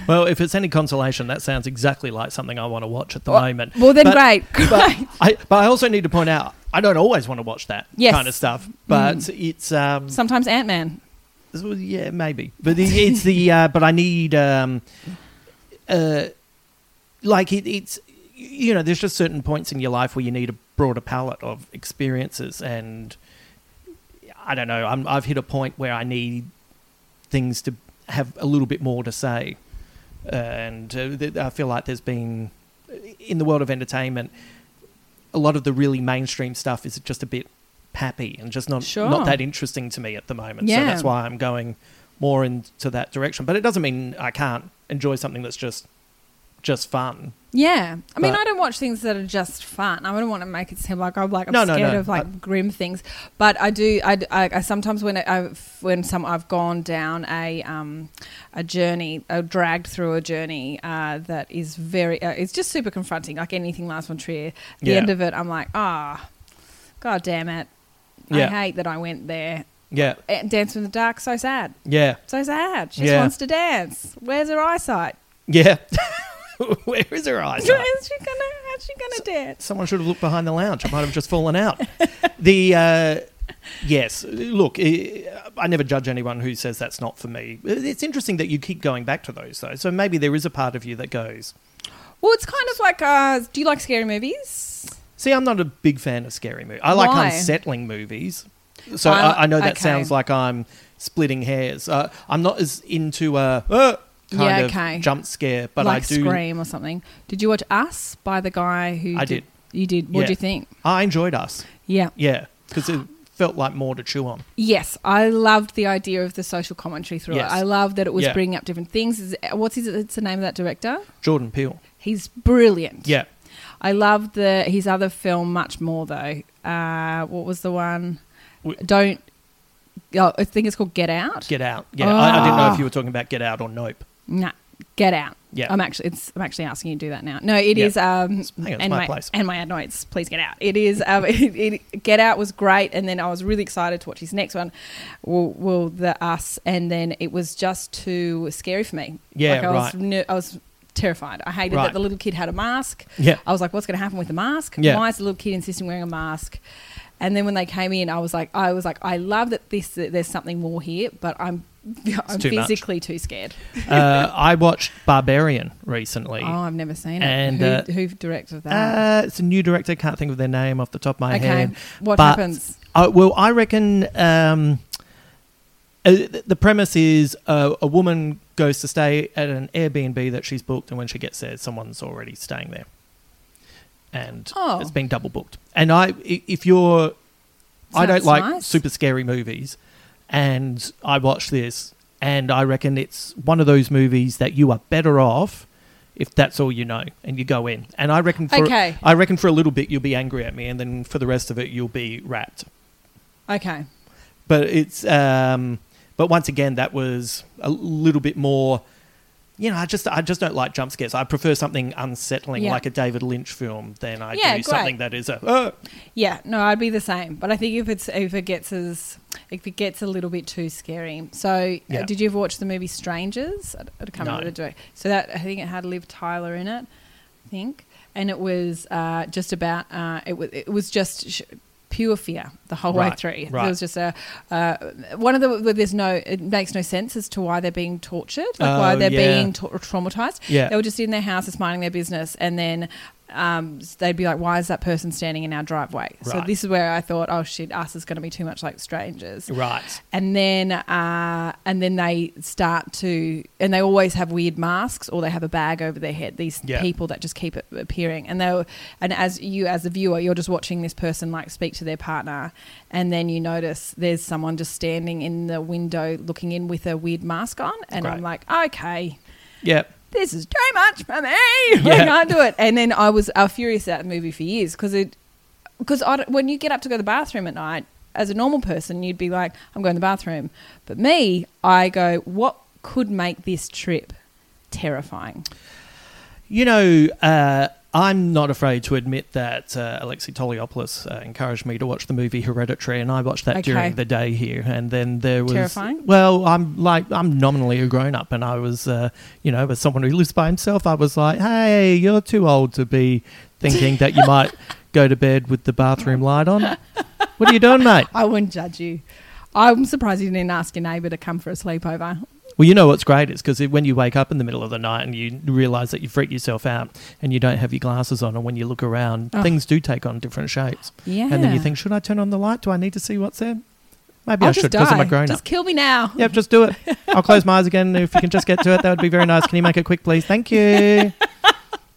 Well, if it's any consolation, that sounds exactly like something I want to watch at the moment. Well, then But- great, great. But I, but I also need to point out, I don't always want to watch that Yes. kind of stuff. But Mm. it's um, Sometimes Ant Man. yeah, maybe. But it- it's the uh, but I need um, uh, like it, it's you know, there's just certain points in your life where you need a broader palette of experiences, and I don't know. I'm, I've hit a point where I need things to have a little bit more to say, and uh, th- I feel like there's been in the world of entertainment, a lot of the really mainstream stuff is just a bit pappy and just not Sure. not that interesting to me at the moment. So that's why I'm going more into that direction. But it doesn't mean I can't enjoy something that's just just fun. Yeah, I mean, But- I don't watch things that are just fun. I don't want to make it seem like I'm like I'm No, no, scared no. of like grim things, but I do. I, I, I sometimes when I when some I've gone down a um a journey, uh, dragged through a journey uh, that is very. Uh, it's just super confronting. Like anything Lars von Trier. At the Yeah. end of it, I'm like, ah, god damn it. I hate that I went there. Yeah, And Dance in the Dark, so sad. yeah, So sad. She Yeah. wants to dance. Where's her eyesight? yeah. Where is her eyes? How's she gonna? How's she gonna dance? Someone should have looked behind the lounge. I might have just fallen out. the uh, yes, look, I never judge anyone who says that's not for me. It's interesting that you keep going back to those, though. So maybe there is a part of you that goes. Well, it's kind of like, uh, do you like scary movies? See, I'm not a big fan of scary movies. I like Why? unsettling movies. So I- I, I know that okay. sounds like I'm splitting hairs. Uh, I'm not as into a uh, kind Yeah, of okay. jump scare, but like I do. Scream or something. Did you watch Us by the guy who? I did. You did. What Yeah. do you think? I enjoyed us. Yeah. Yeah, because it felt like more to chew on. Yes, I loved the idea of the social commentary through Yes. it. I loved that it was Yeah. bringing up different things. What's his? It's the name of that director. Jordan Peele. He's brilliant. Yeah. I loved the his other film much more though. Uh, what was the one? W- Don't. Oh, I think it's called Get Out. Get Out. Yeah, I, I didn't know Oh. if you were talking about Get Out or Nope. Nah, Get Out. Yeah. I'm actually it's I'm actually asking you to do that now. No, it Yeah. is um Hang on, it's and my my, place. and my notes, please get out. It is um it, it- Get Out was great and then I was really excited to watch his next one. Well, well the Us and then it was just too scary for me. Yeah, like I was right. ner- I was terrified. I hated Right. that the little kid had a mask. Yeah. I was like what's going to happen with the mask? Yeah. Why is the little kid insisting wearing a mask? And then when they came in, I was like, I was like, I love that this that there's something more here, but I'm I'm too much. physically too scared. uh, I watched Barbarian recently. Oh, I've never seen it. And, who, uh, who directed that? Uh, it's a new director. Can't think of their name off the top of my Okay, head. what But, happens? Uh, well, I reckon um, uh, the premise is uh, a woman goes to stay at an Airbnb that she's booked, and when she gets there, someone's already staying there, and Oh. it's been double booked. And I, i- if you're, I don't like nice. super scary movies, and I watched this, and I reckon it's one of those movies that you are better off. If that's all you know, and you go in, and I reckon for Okay. I reckon for a little bit you'll be angry at me, and then for the rest of it you'll be wrapped. Okay. But it's um, but once again that was a little bit more. You know, I just I just don't like jump scares. I prefer something unsettling, Yeah. like a David Lynch film, than I Yeah, do great. something that is a. "Oh." Yeah, no, I'd be the same. But I think if it's if it gets as if it gets a little bit too scary. So, Yeah. uh, did you ever watch the movie Strangers? I, I can't No. remember the. So that I think it had Liv Tyler in it. I think, and it was uh, just about uh, it was it was just. Pure fear the whole way through. right. There was just a uh, one of the where there's no it makes no sense as to why they're being tortured, like why Oh, they're yeah. being ta- traumatized. Yeah. They were just in their houses minding their business, and then um, they'd be like, "Why is that person standing in our driveway?" So this is where I thought, "Oh shit, us is going to be too much like strangers." Right. And then, uh, and then they start to, and they always have weird masks, or they have a bag over their head. These Yeah. people that just keep appearing, and they, and as you, as a viewer, you're just watching this person like speak to their partner, and then you notice there's someone just standing in the window looking in with a weird mask on, and I'm like, okay, Yeah. This is too much for me. I can't do it. And then I was uh, furious at the movie for years because it, because when you get up to go to the bathroom at night, as a normal person, you'd be like, I'm going to the bathroom. But me, I go, what could make this trip terrifying? You know, uh, I'm not afraid to admit that uh, Alexei Toliopoulos uh, encouraged me to watch the movie Hereditary, and I watched that Okay. during the day here. And then there was Terrifying? Well, I'm like I'm nominally a grown up, and I was, uh, you know, as someone who lives by himself, I was like, "Hey, you're too old to be thinking that you might go to bed with the bathroom light on. What are you doing, mate?" I wouldn't judge you. I'm surprised you didn't ask your neighbour to come for a sleepover. Well, you know what's great is because when you wake up in the middle of the night and you realise that you freak yourself out and you don't have your glasses on, and when you look around, Oh. things do take on different shapes. Yeah. And then you think, should I turn on the light? Do I need to see what's there? Maybe I'll I should because I'm a grown Just up. kill me now. Yep, just do it. I'll close my eyes again. If you can just get to it, that would be very nice. Can you make it quick, please? Thank you.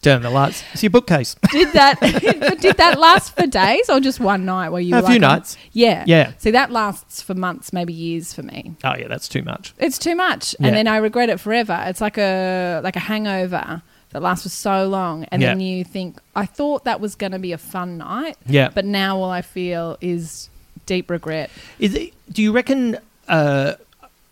Turn the lights. It's your bookcase. Did that? did that last for days or just one night? Where you A were few like, nights. Yeah, Yeah. See, that lasts for months, maybe years for me. Oh yeah, that's too much. It's too much, Yeah. and then I regret it forever. It's like a like a hangover that lasts for so long, and then you think, I thought that was going to be a fun night, Yeah. but now all I feel is deep regret. Is it, do you reckon? Uh,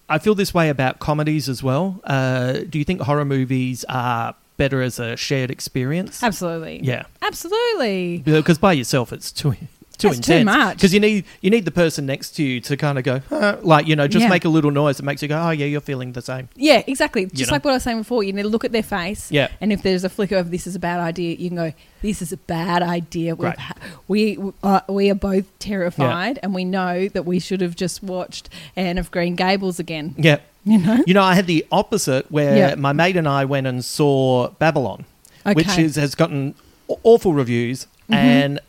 I feel this way about comedies as well. Uh, do you think horror movies are better as a shared experience? Absolutely, Yeah, absolutely. because by yourself it's too too That's too much. Because you need you need the person next to you to kind of go "Huh," like you know just Yeah. make a little noise that makes you go oh yeah you're feeling the same. Yeah, exactly. Just know? like what I was saying before, you need to look at their face. Yeah. And if there's a flicker of this is a bad idea, you can go, this is a bad idea. We've Right. ha- we uh, we are both terrified, and we know that we should have just watched Anne of Green Gables again. Yeah. You know. You know, I had the opposite where Yeah. my mate and I went and saw Babylon, which is has gotten awful reviews and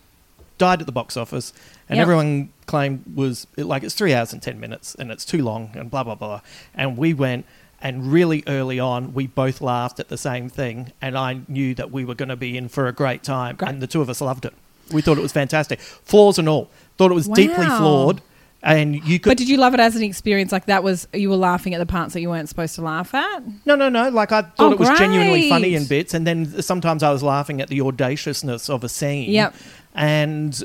died at the box office, and Yep. everyone claimed was like it's three hours and ten minutes and it's too long and blah blah blah. And we went. And really early on, we both laughed at the same thing, and I knew that we were going to be in for a great time. Great. And the two of us loved it. We thought it was fantastic, flaws and all. Thought it was deeply flawed, and you could But did you love it as an experience? Like that was you were laughing at the parts that you weren't supposed to laugh at. No, no, no. Like I thought Oh, it was genuinely funny in bits, and then sometimes I was laughing at the audaciousness of a scene. Yep. And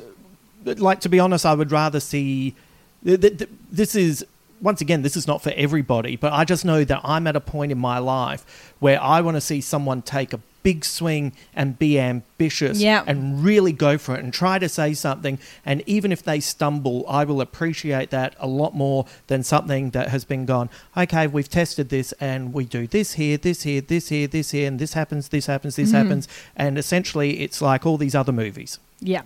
like to be honest, I would rather see. Th- th- th- this is once again, this is not for everybody, but I just know that I'm at a point in my life where I want to see someone take a big swing and be ambitious and really go for it and try to say something. And even if they stumble, I will appreciate that a lot more than something that has been gone, okay, we've tested this and we do this here, this here, this here, this here, and this happens, this happens, this mm-hmm. happens. And essentially, it's like all these other movies. Yeah.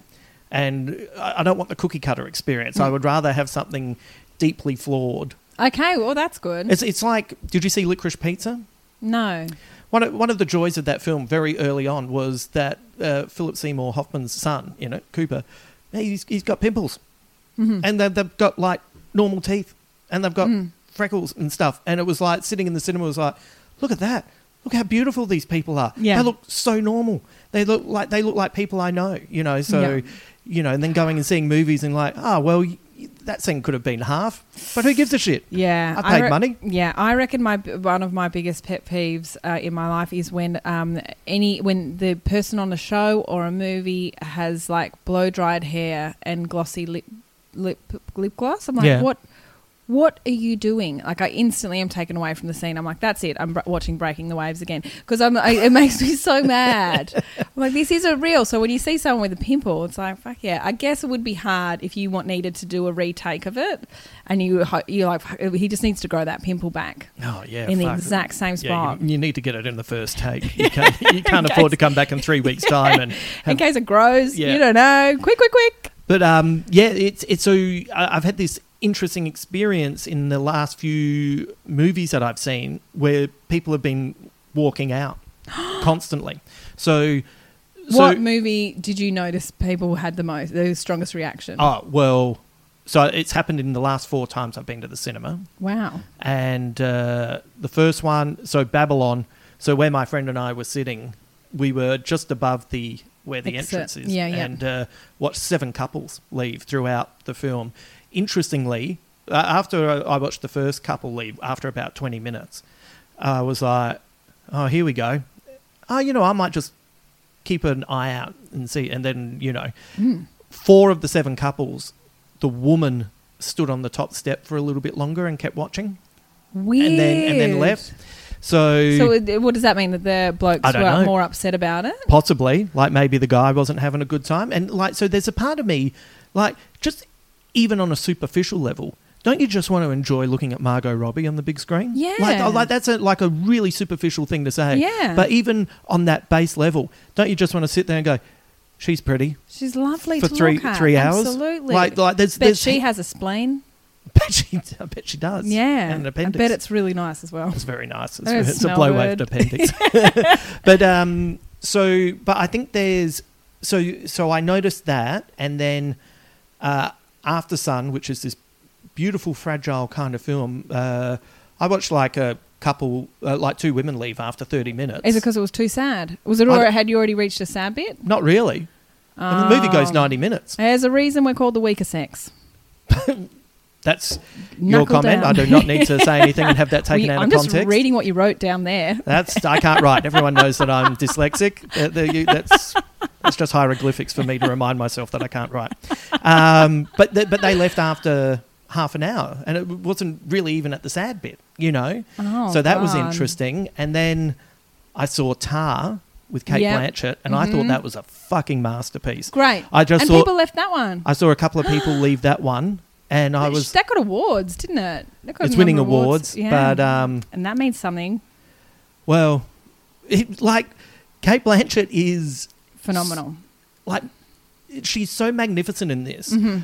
And I don't want the cookie cutter experience. I would rather have something deeply flawed. Okay, well that's good. It's, it's like, did you see Licorice Pizza? no. One of, one of the joys of that film very early on was that uh, Philip Seymour Hoffman's son, you know, Cooper, he's, he's got pimples. And they've, they've got like normal teeth and they've got freckles and stuff. And it was like sitting in the cinema was like, look at that. Look how beautiful these people are. Yeah. They look so normal. They look like they look like people I know, you know. So, Yeah. you know, and then going and seeing movies and like, oh, well, that scene could have been half. But who gives a shit? Yeah, I paid re- money. Yeah, I reckon my one of my biggest pet peeves uh, in my life is when um any when the person on a show or a movie has like blow dried hair and glossy lip lip lip gloss. I'm like, Yeah. what? What are you doing? Like, I instantly am taken away from the scene. I'm like, that's it. I'm br- watching Breaking the Waves again because I'm. I, it makes me so mad. I'm like, this isn't real. So when you see someone with a pimple, it's like, fuck yeah. I guess it would be hard if you want needed to do a retake of it, and you you like he just needs to grow that pimple back Oh, yeah. in the exact same Yeah, spot. you, you need to get it in the first take. You can't, you can't afford to come back in three weeks' time. And in case it grows, Yeah. you don't know. Quick, quick, quick. but um, yeah, it's it's so I've had this interesting experience in the last few movies that I've seen where people have been walking out constantly. So, so what movie did you notice people had the most, the strongest reaction? oh well, so it's happened in the last four times I've been to the cinema. wow. and uh, the first one, so Babylon. So where my friend and I were sitting, we were just above the where the Exit. entrance is, Yeah, yeah. and uh, watched seven couples leave throughout the film. Interestingly, uh, after I watched the first couple leave, after about twenty minutes, I was like, "Oh, here we go." Oh, you know, I might just keep an eye out and see. And then, you know, Hmm. four of the seven couples, the woman stood on the top step for a little bit longer and kept watching Weird. and then and then left. So, So it- what does that mean that the blokes were know. more upset about it? possibly, like maybe the guy wasn't having a good time, and like so, there's a part of me, like just even on a superficial level. Don't you just want to enjoy looking at Margot Robbie on the big screen? Yeah. like, like that's a, like a really superficial thing to say. Yeah. but even on that base level, don't you just want to sit there and go, "She's pretty," She's lovely For to three- look at. three hours? Absolutely. Like- like there's- there's- she has a spleen. bet she, I bet she does. Yeah. and an I appendix. bet it's really nice as well. It's very nice. It's, Oh, it's a blow waved appendix. but um, so but I think there's so so I noticed that, and then uh, Aftersun, which is this beautiful, fragile kind of film. Uh, I watched like a couple, uh, like two women leave after thirty minutes. Is it because it was too sad? Was it? Or had you already reached a sad bit? Not really. And the movie goes Oh. ninety minutes. There's a reason we're called the weaker sex. That's your comment. down. I do not need to say anything and have that taken We- out I'm of just context. reading what you wrote down there. That's I can't write. Everyone knows that I'm dyslexic. Uh, the- you- that's that's just hieroglyphics for me to remind myself that I can't write. Um, but th- but they left after half an hour, and it wasn't really even at the sad bit, you know. Oh, so that was interesting. And then I saw Tar with Kate Yep. Blanchett, and I thought that was a fucking masterpiece. Great. I just and thought people left that one. I saw a couple of people leave that one, and I was that got awards, didn't it? That got it's winning of awards, Yeah. but um, and that means something well, it, like Cate Blanchett is phenomenal. like she's so magnificent in this. Mm-hmm.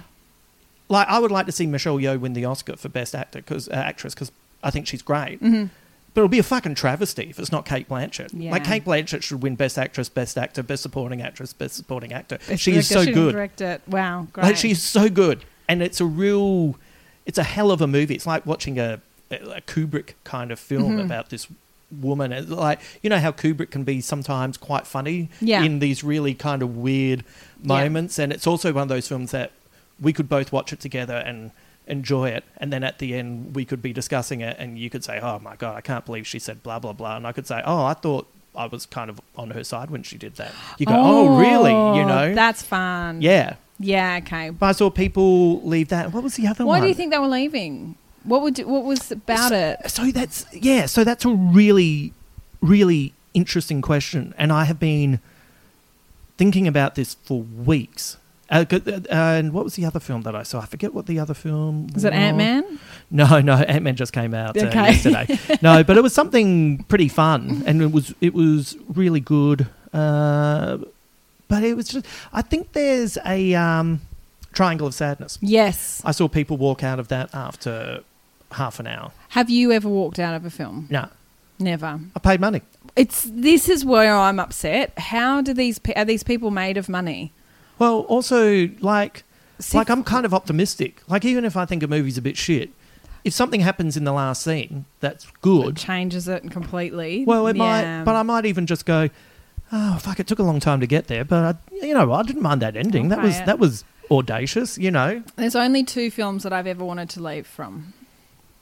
Like I would like to see Michelle Yeoh win the Oscar for best actor because uh, actress because I think she's great. Mm-hmm. But it'll be a fucking travesty if it's not Cate Blanchett. Yeah. Like Cate Blanchett should win best actress, best actor, best supporting actress, best supporting actor. Best she is so good. Direct it. Wow, great. Like she's so good, and it's a real, it's a hell of a movie. It's like watching a, a Kubrick kind of film Mm-hmm. about this woman. It's like you know how Kubrick can be sometimes quite funny Yeah. in these really kind of weird Yeah. moments, and it's also one of those films that we could both watch it together and enjoy it, and then at the end we could be discussing it, and you could say, "Oh my god, I can't believe she said blah blah blah," and I could say, "Oh, I thought I was kind of on her side when she did that." You go, "Oh, really?" You know? That's fun. yeah. Yeah, okay. But I saw people leave that. What was the other Why one? do you think they were leaving? What would you, what was about it? So that's yeah. So that's a really, really interesting question, and I have been thinking about this for weeks. Uh, uh, and what was the other film that I saw? I forget what the other film Was it Ant Man? No, no, Ant Man just came out uh, Okay. yesterday. no, but it was something pretty fun, and it was it was really good. Uh, but it was just, I think there's a um, Triangle of Sadness. Yes. I saw people walk out of that after half an hour. Have you ever walked out of a film? No, Never. I paid money. It's this is where I'm upset. How do these are these people made of money? Well, also like See, like I'm kind of optimistic. Like even if I think a movie's a bit shit, if something happens in the last scene that's It good, changes it completely. well, it Yeah. might. But I might even just go, oh fuck! It took a long time to get there, but I, you know, I didn't mind that ending. that was that was audacious. You know, There's only two films that I've ever wanted to leave from.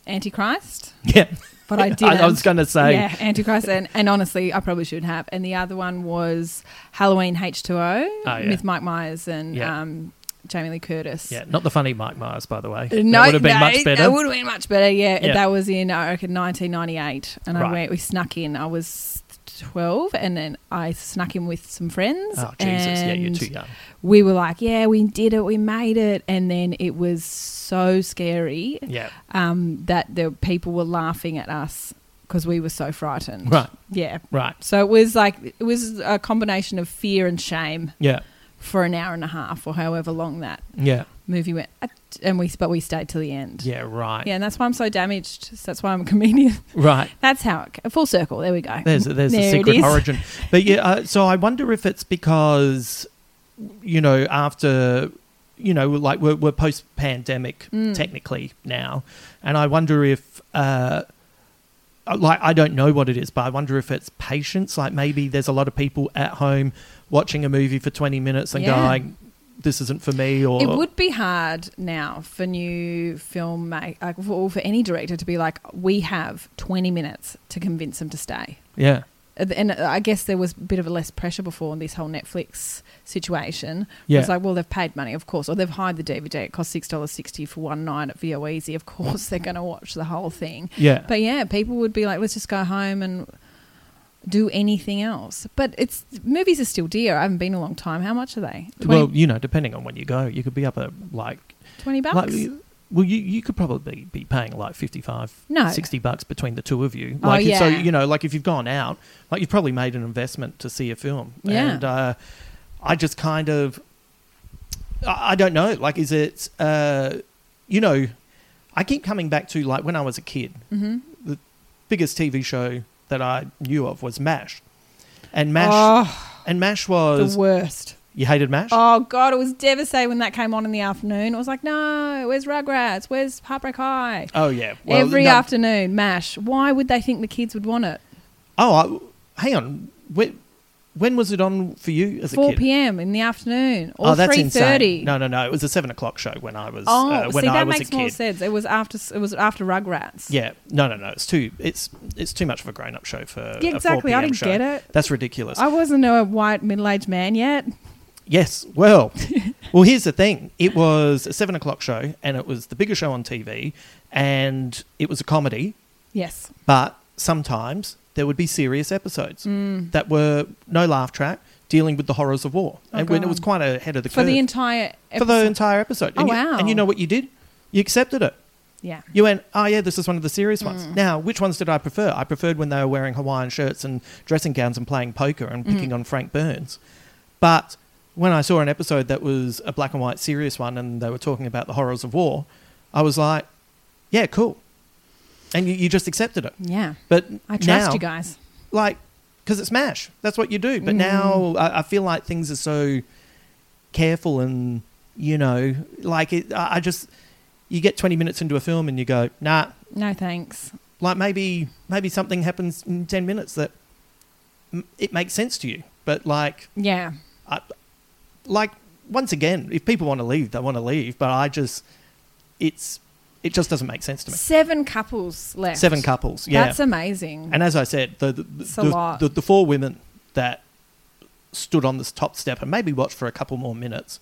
Antichrist, yeah. but I didn't. I, was going to say, yeah, Antichrist, and, and honestly, I probably should have. And the other one was Halloween H2O Oh, yeah. with Mike Myers and Yeah. um, Jamie Lee Curtis. yeah, not the funny Mike Myers, by the way. Uh, No, that would have been no, much better. That would have been much better. Yeah, Yeah. that was in I reckon 1998, and I went. We snuck in. I was 12, and then I snuck in with some friends. oh Jesus! Yeah, you're too young. We were like, "Yeah, we did it. We made it." And then it was so scary Yeah, um, that the people were laughing at us because we were so frightened. right, Yeah. right. So it was like it was a combination of fear and shame Yeah, for an hour and a half or however long that yeah, movie went, and we but we stayed till the end. yeah. Right, Yeah, and that's why I'm so damaged. So that's why I'm a comedian. right. That's how it, full circle. There we go. There's there's There a secret origin, but yeah. Uh, so I wonder if it's because you know after you know like we're, we're post pandemic Mm. technically now, and I wonder if. Uh, like I don't know what it is, but I wonder if it's patience. Like maybe there's a lot of people at home watching a movie for 20 minutes and Yeah. going, "This isn't for me," or It would be hard now for new film make, like, for, for any director to be like, we have 20 minutes to convince them to stay. yeah, And uh, I guess there was a bit of a less pressure before in this whole Netflix situation. Yeah. It's like, well, they've paid money, of course, or they've hired the DVD. It costs six dollars sixty for one night at Video Ezy. Of course, they're going to watch the whole thing. yeah, But yeah, people would be like, let's just go home and do anything else. But it's movies are still dear. I haven't been a long time. How much are they? 20, well, you know, depending on when you go, you could be up at like 20 bucks. Like, well, you, you could probably be paying like 55, No. 60 bucks between the two of you. Oh, Like, So, you know, like if you've gone out, like you've probably made an investment to see a film. Yeah. And uh, I just kind of, I, I don't know. Like, is it, uh, you know, I keep coming back to like when I was a kid, hmm the biggest TV show that I knew of was MASH. And MASH, Oh, and MASH was, the worst. you hated MASH? Oh god, it was devastating when that came on in the afternoon. It was like, no, where's Rugrats? Where's Heartbreak High? Oh, yeah. Well, Every no- afternoon, Mash. Why would they think the kids would want it? Oh, I, hang on. When was it on for you as a 4 kid? p.m. in the afternoon or oh, that's 3:30. insane. No, no, no. It was a seven o'clock show when I was Oh, uh, when see, I that was makes a more kid. sense. It was after it was after Rugrats. Yeah, no, no, no. It's too it's it's too much of a grown up show for Yeah, a exactly. 4 I didn't show. get it. That's ridiculous. I wasn't a white middle aged man yet. Yes. Well, well. Here's the thing. It was a seven o'clock show, and it was the biggest show on TV, and it was a comedy. Yes. But sometimes there would be serious episodes Mm. that were no laugh track, dealing with the horrors of war, Oh, and when it was quite ahead of the For curve For the entire for the episode. entire episode. Oh, And you- wow. And you know what you did? You accepted it. Yeah. You went, oh yeah, this is one of the serious ones. Mm. Now, which ones did I prefer? I preferred when they were wearing Hawaiian shirts and dressing gowns and playing poker and Mm. picking on Frank Burns. But when I saw an episode that was a black and white serious one and they were talking about the horrors of war, I was like, yeah, cool. And you, you just accepted it. Yeah. But I trust now, you guys. like, because it's MASH. That's what you do. But Mm. now I, I feel like things are so careful and, you know, like it, I I just, you get 20 minutes into a film and you go, nah, No thanks. like maybe maybe something happens in 10 minutes that m- it makes sense to you. But like, Yeah. I, like once again, if people want to leave, they want to leave. But I just, it's it just doesn't make sense to me. Seven couples left. Seven couples, yeah. That's amazing. And as I said, the the, the, the, the four women that stood on this top step and maybe watched for a couple more minutes,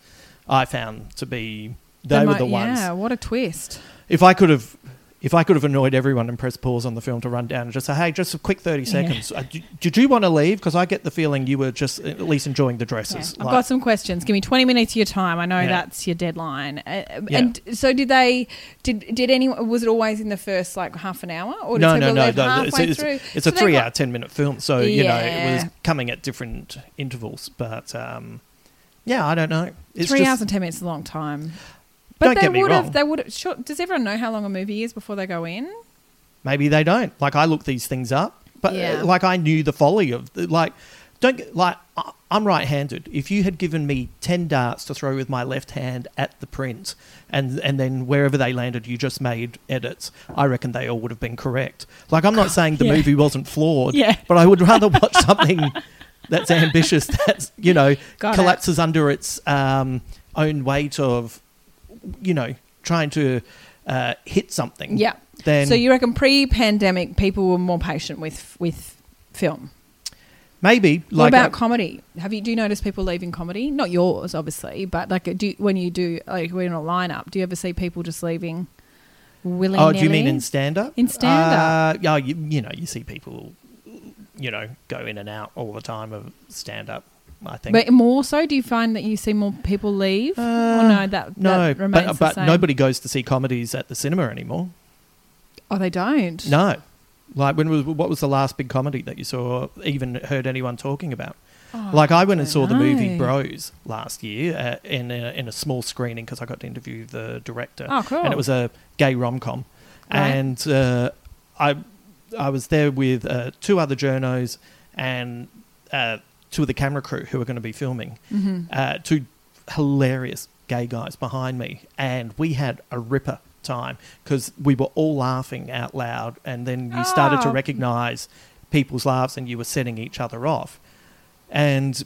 I found to be they, were might- the ones. Yeah, what a twist. If I could have. If I could have annoyed everyone and pressed pause on the film to run down and just say, "Hey, just a quick thirty seconds," uh, d- did you want to leave? Because I get the feeling you were just at least enjoying the Yeah. dresses. I've Like- got some questions. Give me 20 minutes of your time. I know Yeah. that's your deadline. Uh, Yeah. And so did they did did anyone was it always in the first like half an hour or did no, no, no, no. It's, it's, it's So a three got- hour, 10 minute film. So, you know, it was coming at different intervals. But um, yeah, I don't know. It's 3 just, hours and 10 minutes is a long time. But Don't they get me would wrong. have they would have sure, does everyone know how long a movie is before they go in? maybe they don't. Like, I look these things up. But, uh, Yeah. like, I knew the folly of, the, like, don't get, like, I- I'm right handed. If you had given me 10 darts to throw with my left hand at the print, and, and then wherever they landed, you just made edits, I reckon they all would have been correct. Like, I'm not saying the Yeah. movie wasn't flawed, Yeah. but I would rather watch something that's ambitious, that's, you know, Got it. collapses under its um, own weight of, you know, trying to uh, hit something. Yeah. Then so you reckon pre-pandemic people were more patient with with film? maybe What about uh, comedy? Have you do you notice people leaving comedy? Not yours, obviously, but like do when you do like we're in a lineup, do you ever see people just leaving willy Oh, do you mean in stand up? In stand-up. Uh, yeah, you, you know, you see people, you know, go in and out all the time of stand up. I think. But more so, do you find that you see more people leave? or no, that Uh, no, that remains but, the but same? nobody goes to see comedies at the cinema anymore. Oh, they don't. No, like when was what was the last big comedy that you saw? Or even heard anyone talking about? Oh, like I went and saw don't the movie. Bros last year uh, in a, in a small screening because I got to interview the director. Oh, cool. And it was a gay rom com, Right. and uh, I I was there with uh, two other journos and uh, two of the camera crew who were going to be filming. Mhm. Uh, two hilarious gay guys behind me, and we had a ripper time because we were all laughing out loud, and then you started to Oh. recognise people's laughs, and you were setting each other off. And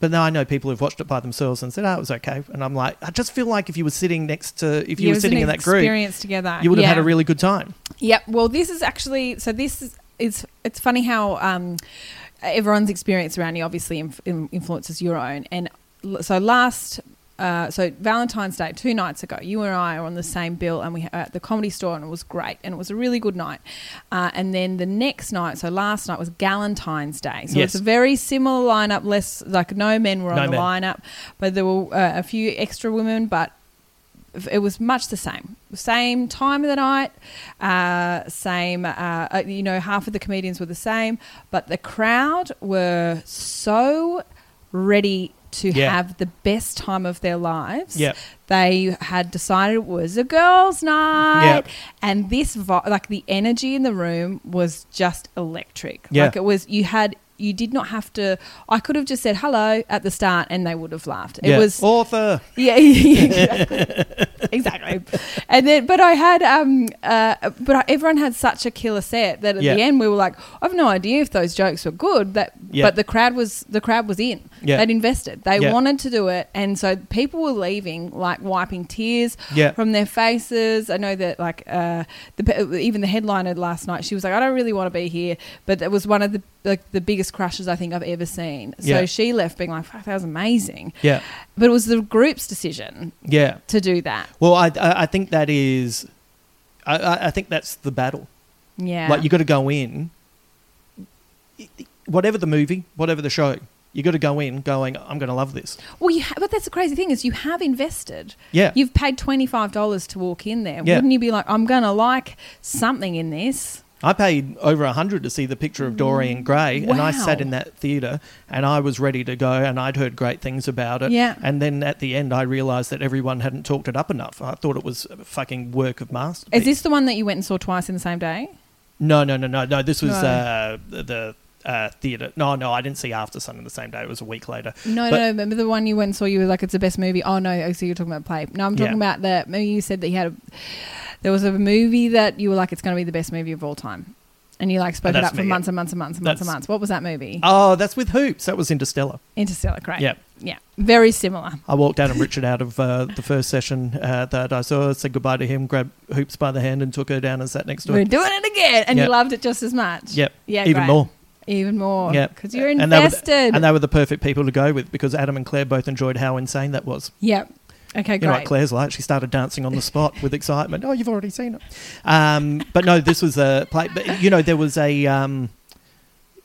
but now I know people who've watched it by themselves and said, "Oh, it was okay." And I'm like, I just feel like if you were sitting next to, if you it were sitting in that group, experience together. you would have had a really good time. Yep. Well, this is actually so. This is it's it's funny how um, everyone's experience around you obviously influences your own. And so last. Uh, so Valentine's Day, two nights ago, you and I were on the same bill, and we were at the comedy store, and it was great, and it was a really good night. Uh, and then the next night, so last night was Galentine's Day, so Yes. it's a very similar lineup. Less like no men were No on the men. lineup, but there were uh, a few extra women, but it was much the same. Same time of the night, uh, same, uh, uh, you know, half of the comedians were the same, but the crowd were so ready to Yeah. have the best time of their lives. Yep. They had decided it was a girls' night, Yep. and this, vi- like the energy in the room was just electric. Yeah. Like it was, you had. You did not have to. I could have just said hello at the start, and they would have laughed. It yeah. was author. yeah, exactly. exactly. And then, but I had, um, uh, but I, everyone had such a killer set that at Yeah. the end we were like, I've no idea if those jokes were good. That, Yeah. but the crowd was the crowd was in. Yeah. They'd invested. They wanted to do it, and so people were leaving like wiping tears from their faces. I know that like uh, the even the headliner last night, she was like, I don't really want to be here, but it was one of the like the biggest crushes I think I've ever seen. So Yeah. she left being like, fuck, that was amazing. Yeah. But it was the group's decision Yeah. to do that. Well, I I, I think that is, I- I think that's the battle. Yeah. Like you got to go in, whatever the movie, whatever the show, you got to go in going, I'm going to love this. well, you ha- but that's the crazy thing is you have invested. Yeah. You've paid twenty five dollars to walk in there. Yeah. Wouldn't you be like, I'm gonna like something in this? I paid over a hundred to see the picture of Dorian Gray, and I sat in that theater, and I was ready to go, and I'd heard great things about it. Yeah. And then at the end, I realised that everyone hadn't talked it up enough. I thought it was a fucking work of masterpiece. Is this the one that you went and saw twice in the same day? No, no, no, no, no. This was No. uh, the uh, theater. No, no, I didn't see Aftersun on the same day. It was a week later. No, But- no. Remember the one you went and saw? You were like, it's the best movie. Oh no, I see you're talking about Play. No, I'm talking Yeah. about the. Maybe you said that you had a. There was a movie that you were like, it's going to be the best movie of all time, And you like spoke it up for me. months and months and months and months and months. What was that movie? Oh, that's with Hoops. That was Interstellar. Interstellar, great. Yep. Yeah. Very similar. I walked out Adam Richard out of uh, the first session uh, that I saw, said goodbye to him, grabbed Hoops by the hand, and took her down and sat next to We're doing it again. And Yep. you loved it just as much. Yep. Yeah. Even great. more. Even more. Yeah. Because you're And they, invested. the, and they were the perfect people to go with because Adam and Claire both enjoyed how insane that was. yep. Okay, great. You know what. Claire's like? She started dancing on the spot with excitement. Oh, you've already seen it. Um, but no, this was a play. But you know, there was a. Um,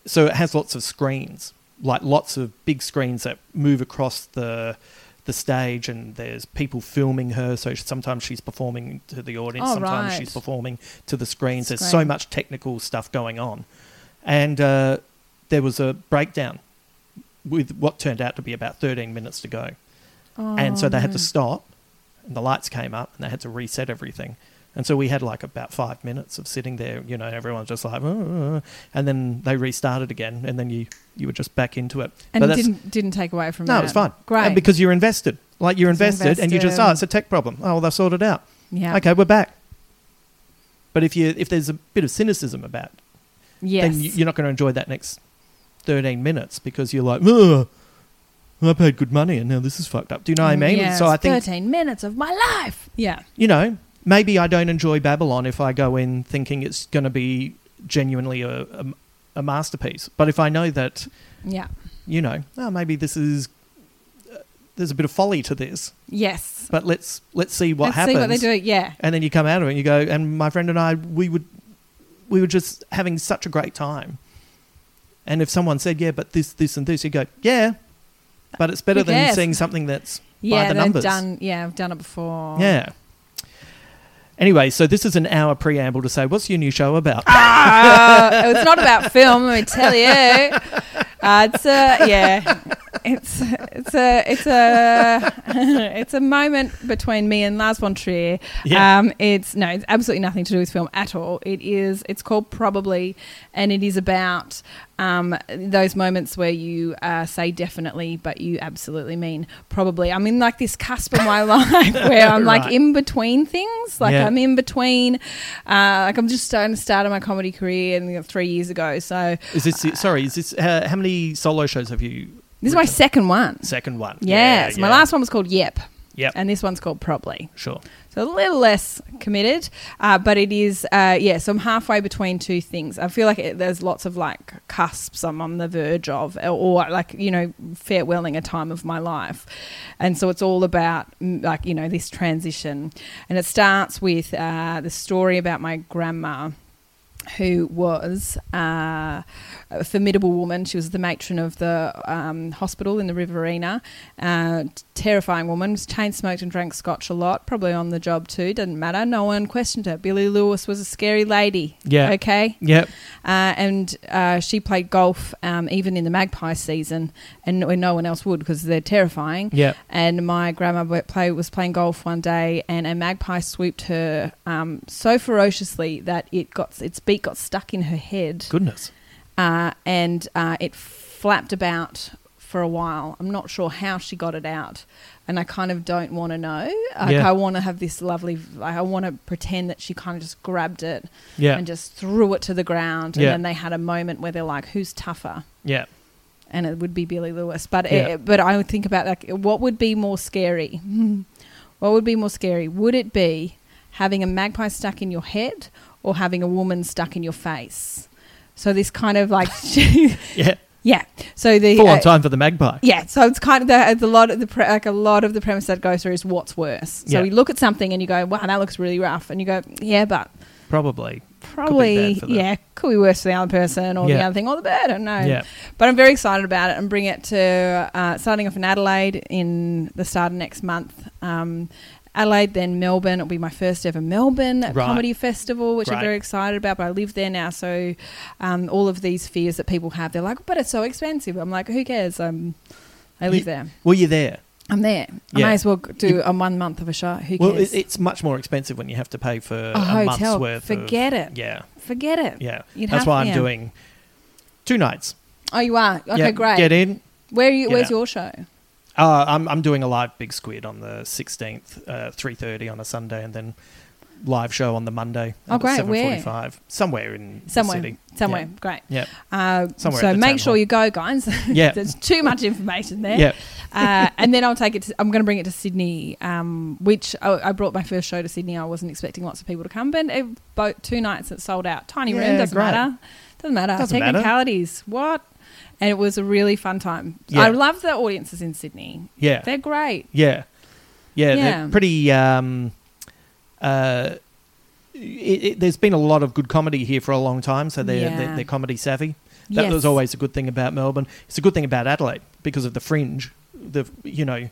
so it has lots of screens, like lots of big screens that move across the the stage, and there's people filming her. So sometimes she's performing to the audience, Oh, sometimes right. she's performing to the screens. There's so much technical stuff going on, and uh, there was a breakdown with what turned out to be about 13 minutes to go and so they Oh, had to stop. And the lights came up and they had to reset everything. And so we had like about five minutes of sitting there you know everyone's just like "Uh," and then they restarted again and then you you were just back into it. And But it didn't didn't take away from no that. it was fine. Great. And because you're invested. Like you're Because invested, and you just oh it's a tech problem. Oh well they've sorted it out. Yeah. okay we're back. But if you if there's a bit of cynicism about Yes. then you- you're not going to enjoy that next 13 minutes because you're like, Ugh, I paid good money and now this is fucked up. Do you know what I mean? Yeah, so I think, 13 minutes of my life. Yeah. you know, maybe I don't enjoy Babylon if I go in thinking it's going to be genuinely a, a, a masterpiece. But if I know that, Yeah. you know, oh, maybe this is. uh, There's a bit of folly to this, Yes. but let's let's see what Let's happens. see what they do. Yeah. And then you come out of it and you go, and my friend and I, we would, we were just having such a great time. And if someone said, yeah, but this, this, and this, you go, yeah, but it's better than seeing something that's Yeah, by the numbers. done. Yeah, I've done it before. Yeah. Anyway, so this is an hour preamble to say, what's your new show about? Uh, it's not about film, let me tell you. Uh, it's a yeah, it's it's a it's a it's a moment between me and Lars von Trier. Yeah. Um, it's no, it's absolutely nothing to do with film at all. It is. It's called Probably, and it is about um, those moments where you uh, say definitely, but you absolutely mean probably. I'm in like this cusp of my life where I'm like Right. in between things. Like Yeah. I'm in between. Uh, like I'm just starting to start my comedy career and you know, three years ago. So Is this, sorry, is this, uh, how many solo shows have you? This is my second one. second one. Yeah. so my yeah. last one was called Yep. Yep. And this one's called Probably. Sure. So a little less committed, uh, but it is, uh, yeah, so I'm halfway between two things. I feel like it, there's lots of like cusps I'm on the verge of, or, or like, you know, farewelling a time of my life. And so it's all about mm, like, you know, this transition. And it starts with uh, the story about my grandma who was uh, a formidable woman. She was the matron of the um, hospital in the Riverina. Uh, terrifying woman. Was chain smoked and drank scotch a lot. Probably on the job too. Didn't matter. No one questioned her. Billy Lewis was a scary lady. Yeah. Okay. Yep. Uh, and uh, she played golf um, even in the magpie season, and when no one else would because they're terrifying. Yep. And my grandma play, was playing golf one day, and a magpie swooped her um, so ferociously that it got its beak got stuck in her head, Goodness. uh, and uh, it flapped about for a while. I'm not sure how she got it out, and I kind of don't want to know. Like Yeah. I want to have this lovely. Like I want to pretend that she kind of just grabbed it Yeah. and just threw it to the ground, and Yeah. then they had a moment where they're like, "Who's tougher?" Yeah. and it would be Billy Lewis. But it, but I would think about like what would be more scary? what would be more scary? Would it be having a magpie stuck in your head or having a woman stuck in your face? So this kind of like Yeah. yeah. So the Full on uh, time for the magpie. yeah, so it's kind of the, the lot of the pre- like a lot of the premise that goes through is what's worse. So Yeah. you look at something and you go, "Wow, that looks really rough," and you go, "Yeah, but Probably. probably the- yeah, could be worse for the other person or the other thing or the bird. I don't know. Yeah. But I'm very excited about it and bring it to uh, starting off in Adelaide in the start of next month. Um, Adelaide, then Melbourne. It'll be my first ever Melbourne Right. comedy festival, which I'm very excited about. But I live there now, so um, all of these fears that people have, they're like, "But it's so expensive." I'm like, "Who cares?" Um, I live You- there. Well, you're there? I'm there. I Yeah. may as well do a one month of a show. Who Well, cares? it, it's much more expensive when you have to pay for a, hotel. month's worth. Forget of, it. Yeah, Forget it. yeah. You'd That's why I'm yeah. doing two nights. Oh, you are. Okay, yeah, great. Get in. Where are you? Where's out. your show? Uh, I'm I'm doing a live Big Squid on the 16th, uh, 3:30 on a Sunday, and then live show on the Monday. Oh, at great. Where? 7:45, somewhere in the somewhere, city. somewhere. Yeah. Great. Yep. Uh, Somewhere so the make sure hall. you go, guys. Yeah. There's too much information there. Yep. uh, and then I'll take it. To, I'm going to bring it to Sydney, um, which I, I brought my first show to Sydney. I wasn't expecting lots of people to come, but it, both two nights it sold out. Tiny room doesn't great. matter. Doesn't matter. Doesn't matter. Technicalities. What? And it was a really fun time. Yeah. I love the audiences in Sydney. Yeah. They're great. Yeah, yeah, Yeah. they're pretty. Um, uh, it, it, there's been a lot of good comedy here for a long time, so they're Yeah. they're, they're comedy savvy. That Yes. was always a good thing about Melbourne. It's a good thing about Adelaide because of the fringe. The you know you,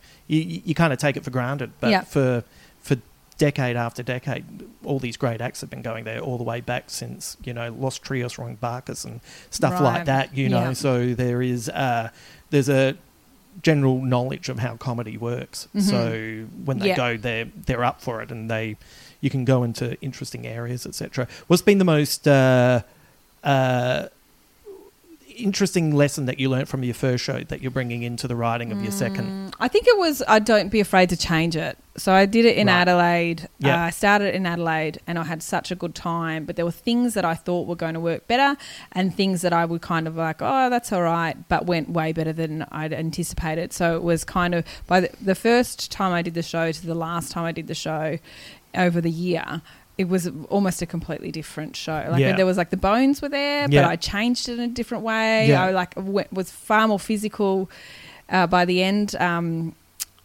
you kind of take it for granted, but Yeah. for for decade after decade, all these great acts have been going there all the way back since you know Los Trios, Ringbarkus, and stuff Right. like that. You know, Yeah. so there is uh, there's a general knowledge of how comedy works. Mhm. So when they Yeah. go, they're they're up for it, and they you can go into interesting areas, etc. What's been the most uh, uh, interesting lesson that you learnt from your first show that you're bringing into the writing of your second? I think it was I don't be afraid to change it. So I did it in Right. Adelaide. Yeah. Uh, I started in Adelaide and I had such a good time, but there were things that I thought were going to work better and things that I would kind of like, oh, that's all right, but went way better than I'd anticipated. So it was kind of by the, the first time I did the show to the last time I did the show over the year. It was almost a completely different show. Like Yeah. there was like the bones were there, Yeah. but I changed it in a different way. Yeah. I like went, was far more physical uh, by the end. Um,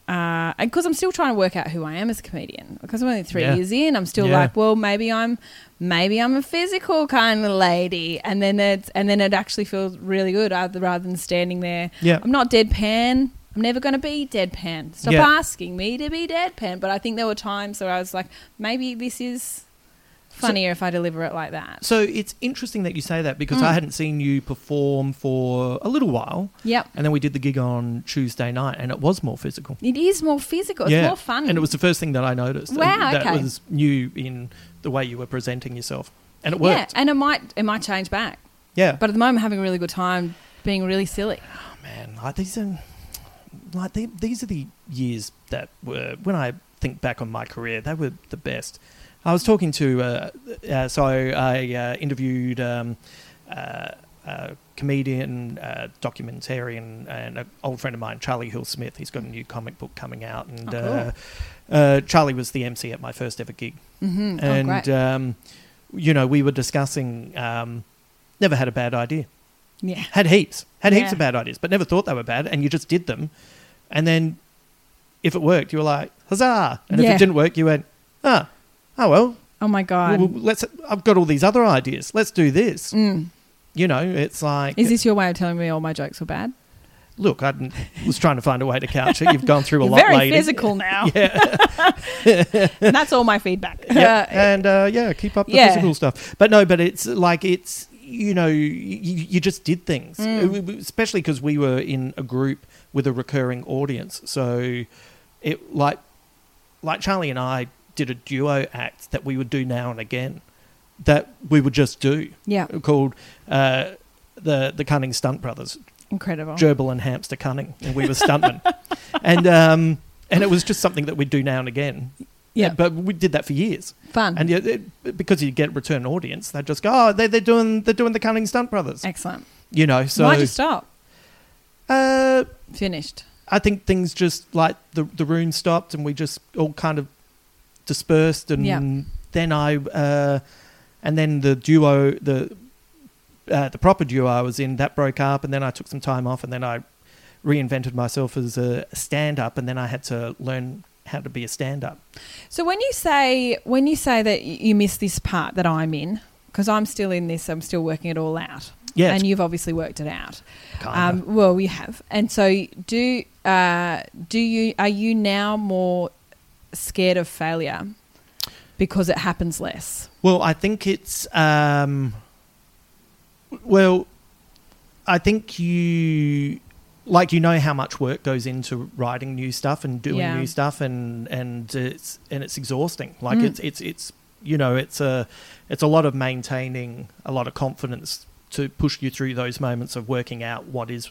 uh, and because I'm still trying to work out who I am as a comedian, because I'm only three years in, I'm still like, well, maybe I'm, maybe I'm a physical kind of lady, and then it's, and then it actually feels really good rather, rather than standing there. Yeah. I'm not deadpan. I'm never going to be deadpan. Stop Yeah. asking me to be deadpan. But I think there were times where I was like, maybe this is funnier if I deliver it like that. So it's interesting that you say that because Mm. I hadn't seen you perform for a little while, Yep. and then we did the gig on Tuesday night, and it was more physical. It is more physical. It's more fun. And it was the first thing that I noticed. Wow, That okay. was new in the way you were presenting yourself. And it worked. Yeah, and it might it might change back. Yeah. But at the moment, I'm having a really good time being really silly. Oh man, like these are like they, these are the years that were when I think back on my career, they were the best. I was talking to uh, uh, so I uh, interviewed um, uh, a comedian, uh, documentarian, and an old friend of mine, Charlie Hill Smith. He's got a new comic book coming out, and Oh, cool. uh, uh, Charlie was the MC at my first ever gig. Mm-hmm. oh, and great. um, you know, we were discussing. Um, never had a bad idea. yeah. Had heaps, had heaps of bad ideas, but never thought they were bad, and you just did them. And then, if it worked, you were like, "Huzzah!" And if Yeah. it didn't work, you went, "Ah, oh well, Oh my god. well, let's. I've got all these other ideas. Let's do this." Mm. You know, it's like, Is this your way of telling me all my jokes were bad? look, I didn't- was trying to find a way to couch it. You've gone through a You're lot, very lady. physical now. Yeah. And that's all my feedback. yeah, Uh, and uh, yeah, keep up the yeah. physical stuff. But no, but it's like it's you know you, you just did things, Mm. especially because we were in a group with a recurring audience. So it like like Charlie and I did a duo act that we would do now and again that we would just do yeah. called uh, the the Cunning Stunt Brothers, Incredible. Gerbil and Hamster Cunning, and we were stuntmen, and um, and it was just something that we'd do now and again. Yeah. but we did that for years. Fun. And yet, it, because you get return audience, they just go, "Oh, they, they're doing they're doing the Cunning Stunt Brothers," Excellent. you know. So, Why'd you stop? uh, Finished. I think things just like the the room stopped, and we just all kind of dispersed, and Yeah. then I, uh, and then the duo, the uh, the proper duo I was in, that broke up, and then I took some time off, and then I reinvented myself as a stand up, and then I had to learn how to be a stand up. So when you say when you say that you miss this part that I'm in, because I'm still in this, I'm still working it all out. Yeah, and you've obviously worked it out. Um, well, we have, and so do uh, do you? Are you now more scared of failure because it happens less? Well, I think it's um, well, I think you like you know how much work goes into writing new stuff and doing Yeah. new stuff, and and it's and it's exhausting. Like Mm. it's it's it's you know it's a it's a lot of maintaining a lot of confidence to push you through those moments of working out what is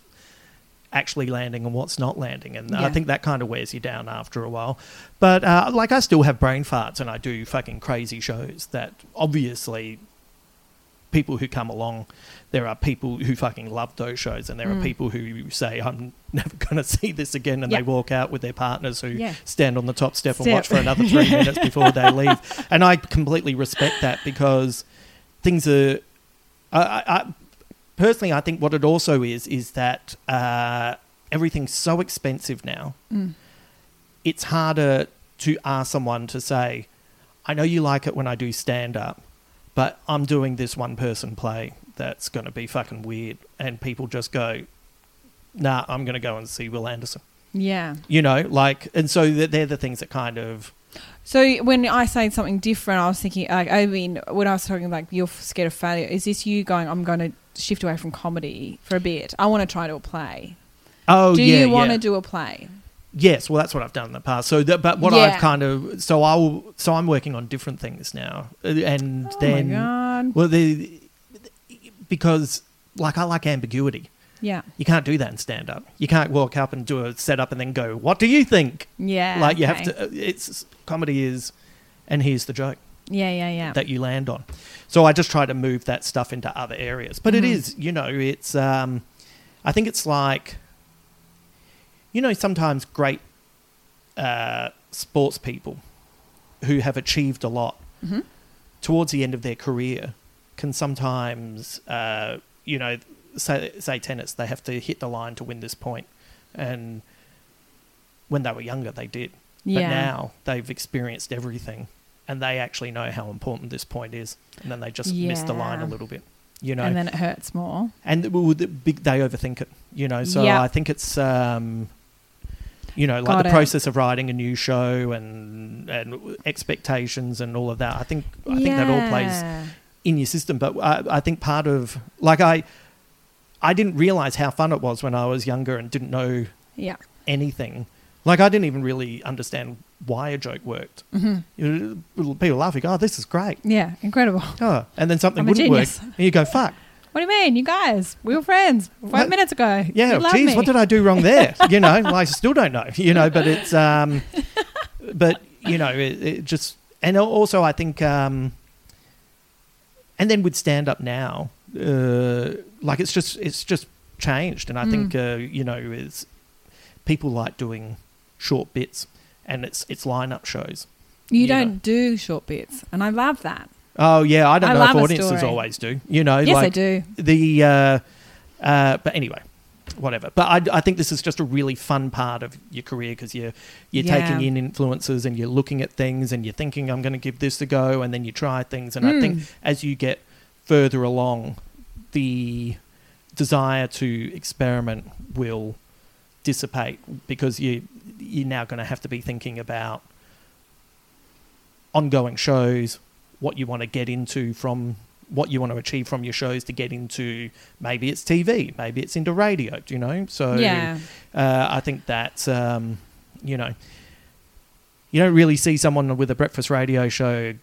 actually landing and what's not landing. And I think that kind of wears you down after a while. But uh, like, I still have brain farts and I do fucking crazy shows that obviously people who come along, there are people who fucking love those shows, and there Mm. are people who say, "I'm never going to see this again," and Yeah. they walk out with their partners who Yeah. stand on the top step, and Step. watch for another three minutes before they leave. And I completely respect that because things are. I, I, personally, I think what it also is is that uh, everything's so expensive now. Mm. It's harder to ask someone to say, "I know you like it when I do stand up." but I'm doing this one person play that's going to be fucking weird. And people just go, nah, I'm going to go and see Wil Anderson. Yeah. You know, like, and so they're the things that kind of, So when I say something different, I was thinking, like, I mean, when I was talking like you're scared of failure, is this you going? I'm going to shift away from comedy for a bit. I want to try to a play. oh, do yeah, you want yeah. to do a play? Yes, well, that's what I've done in the past. So, that, but what Yeah. I've kind of, so I'll, so I'm working on different things now, Uh, and Oh then, my god! well, the because like I like ambiguity. Yeah, You can't do that in stand up. You can't walk up and do a setup and then go, "What do you think?" yeah. like you have to. uh, It's comedy is, and here's the joke. Yeah, yeah, yeah. that you land on. So I just try to move that stuff into other areas. But it Mhm. is, you know, it's um I think it's like you know, sometimes great uh sports people who have achieved a lot Mhm. towards the end of their career can sometimes uh you know say say tennis they have to hit the line to win this point and when they were younger they did but Yeah. now they've experienced everything and they actually know how important this point is and then they just miss the line a little bit you know and then it hurts more. and the- big, they overthink it you know so Yeah. i think it's um you know like Got the it. process of writing a new show and and expectations and all of that i think i think that all plays in your system. But I, I think part of like I, I didn't realize how fun it was when I was younger and didn't know Yeah. anything. Like I didn't even really understand why a joke worked. Mhm. You know, People laughing, oh, this is great. Yeah. Incredible. Oh, and then something I'm wouldn't work, and you go, fuck. What do you mean, you guys? We were friends five What? minutes ago. Yeah, geez, what did I do wrong there? you know, I still don't know. You know, but it's um, but you know, it, it just and also I think um, and then with stand up now, uh, like it's just it's just changed, and I Mm. think uh, you know is people like doing short bits, and it's it's lineup shows. You you don't do short bits, and I love that. Oh yeah, I don't I know if audiences always do. You know, Yes, like they do. the uh, uh, but anyway whatever but I, I think this is just a really fun part of your career because you're you're Yeah. taking in influences and you're looking at things and you're thinking i'm going to give this a go and then you try things and i think Mm. as you get further along the desire to experiment will dissipate because you you're now going to have to be thinking about ongoing shows what you want to get into from what you want to achieve from your shows to get into maybe it's TV, maybe it's into radio, do you know? So Yeah. uh, I think that um, you know you don't really see someone with a breakfast radio show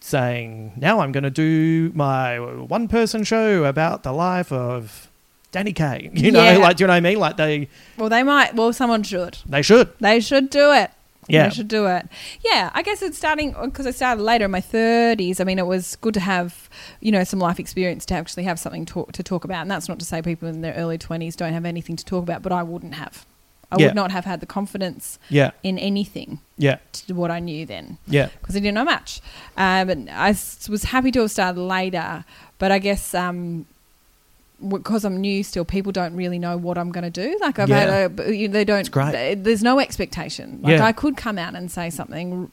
saying, "Now I'm going to do my one person show about the life of Danny Kaye." You know, Yeah. like do you know what I mean? Like they Well, they might. Well, someone should. they should. They should do it. Yeah. They should do it. Yeah, I guess it's starting because I started later in my 30s. I mean, it was good to have, you know, some life experience to actually have something talk, to talk about. And that's not to say people in their early 20s don't have anything to talk about, but I wouldn't have. I Yeah. would not have had the confidence Yeah. in anything Yeah. to what I knew then Yeah. because I didn't know much. Um, but I s- was happy to have started later, but I guess um, because I'm new still, people don't really know what I'm going to do. Like I've Yeah. had, a, they don't. They- There's no expectation. Like Yeah. I could come out and say something.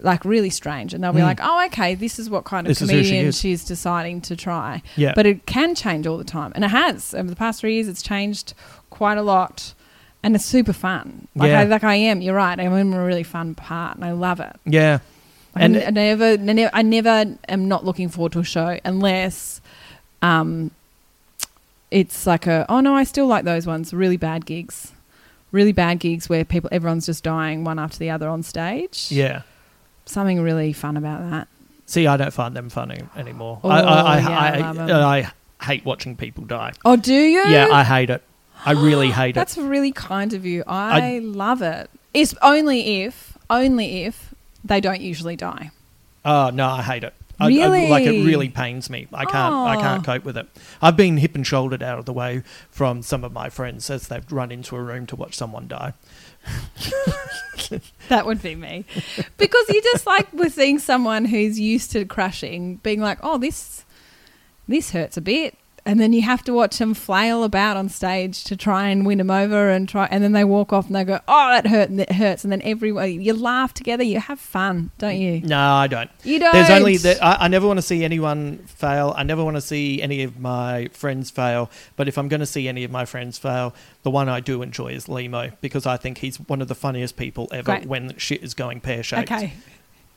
Like really strange, and they'll be Mm. like, "Oh, okay, this is what kind of This is who she comedian she's deciding to try." Yeah. but it can change all the time, and it has over the past three years. It's changed quite a lot, and it's super fun. Like Yeah. I, like I am. You're right. I'm in a really fun part, and I love it. Yeah. And I never, I never, I never am not looking forward to a show unless, um, it's like a oh no, I still like those ones. Really bad gigs, really bad gigs where people, everyone's just dying one after the other on stage. yeah. something really fun about that. See, I don't find them funny anymore. Oh, I, I, I, yeah, I I, love 'em. I hate watching people die. Oh, do you? Yeah, I hate it. I really hate it. That's really kind of you. I, love it. It's only if, only if they don't usually die. Oh no, I hate it. I, I- Really? like it really pains me. I can't. I can't Oh. cope with it. I've been hip and shouldered out of the way from some of my friends as they've run into a room to watch someone die. That would be me. Because you just like we're seeing someone who's used to crashing, being like, oh, this this hurts a bit. And then you have to watch them flail about on stage to try and win them over and try and then they walk off and they go, Oh, that hurt and it hurts and then everyone you laugh together, you have fun, don't you? No, I don't. You don't There's only that I, I never want to see anyone fail. I never want to see any of my friends fail. But if I'm going to see any of my friends fail, the one I do enjoy is Lehmo because I think he's one of the funniest people ever Great. when shit is going pear shaped. Okay.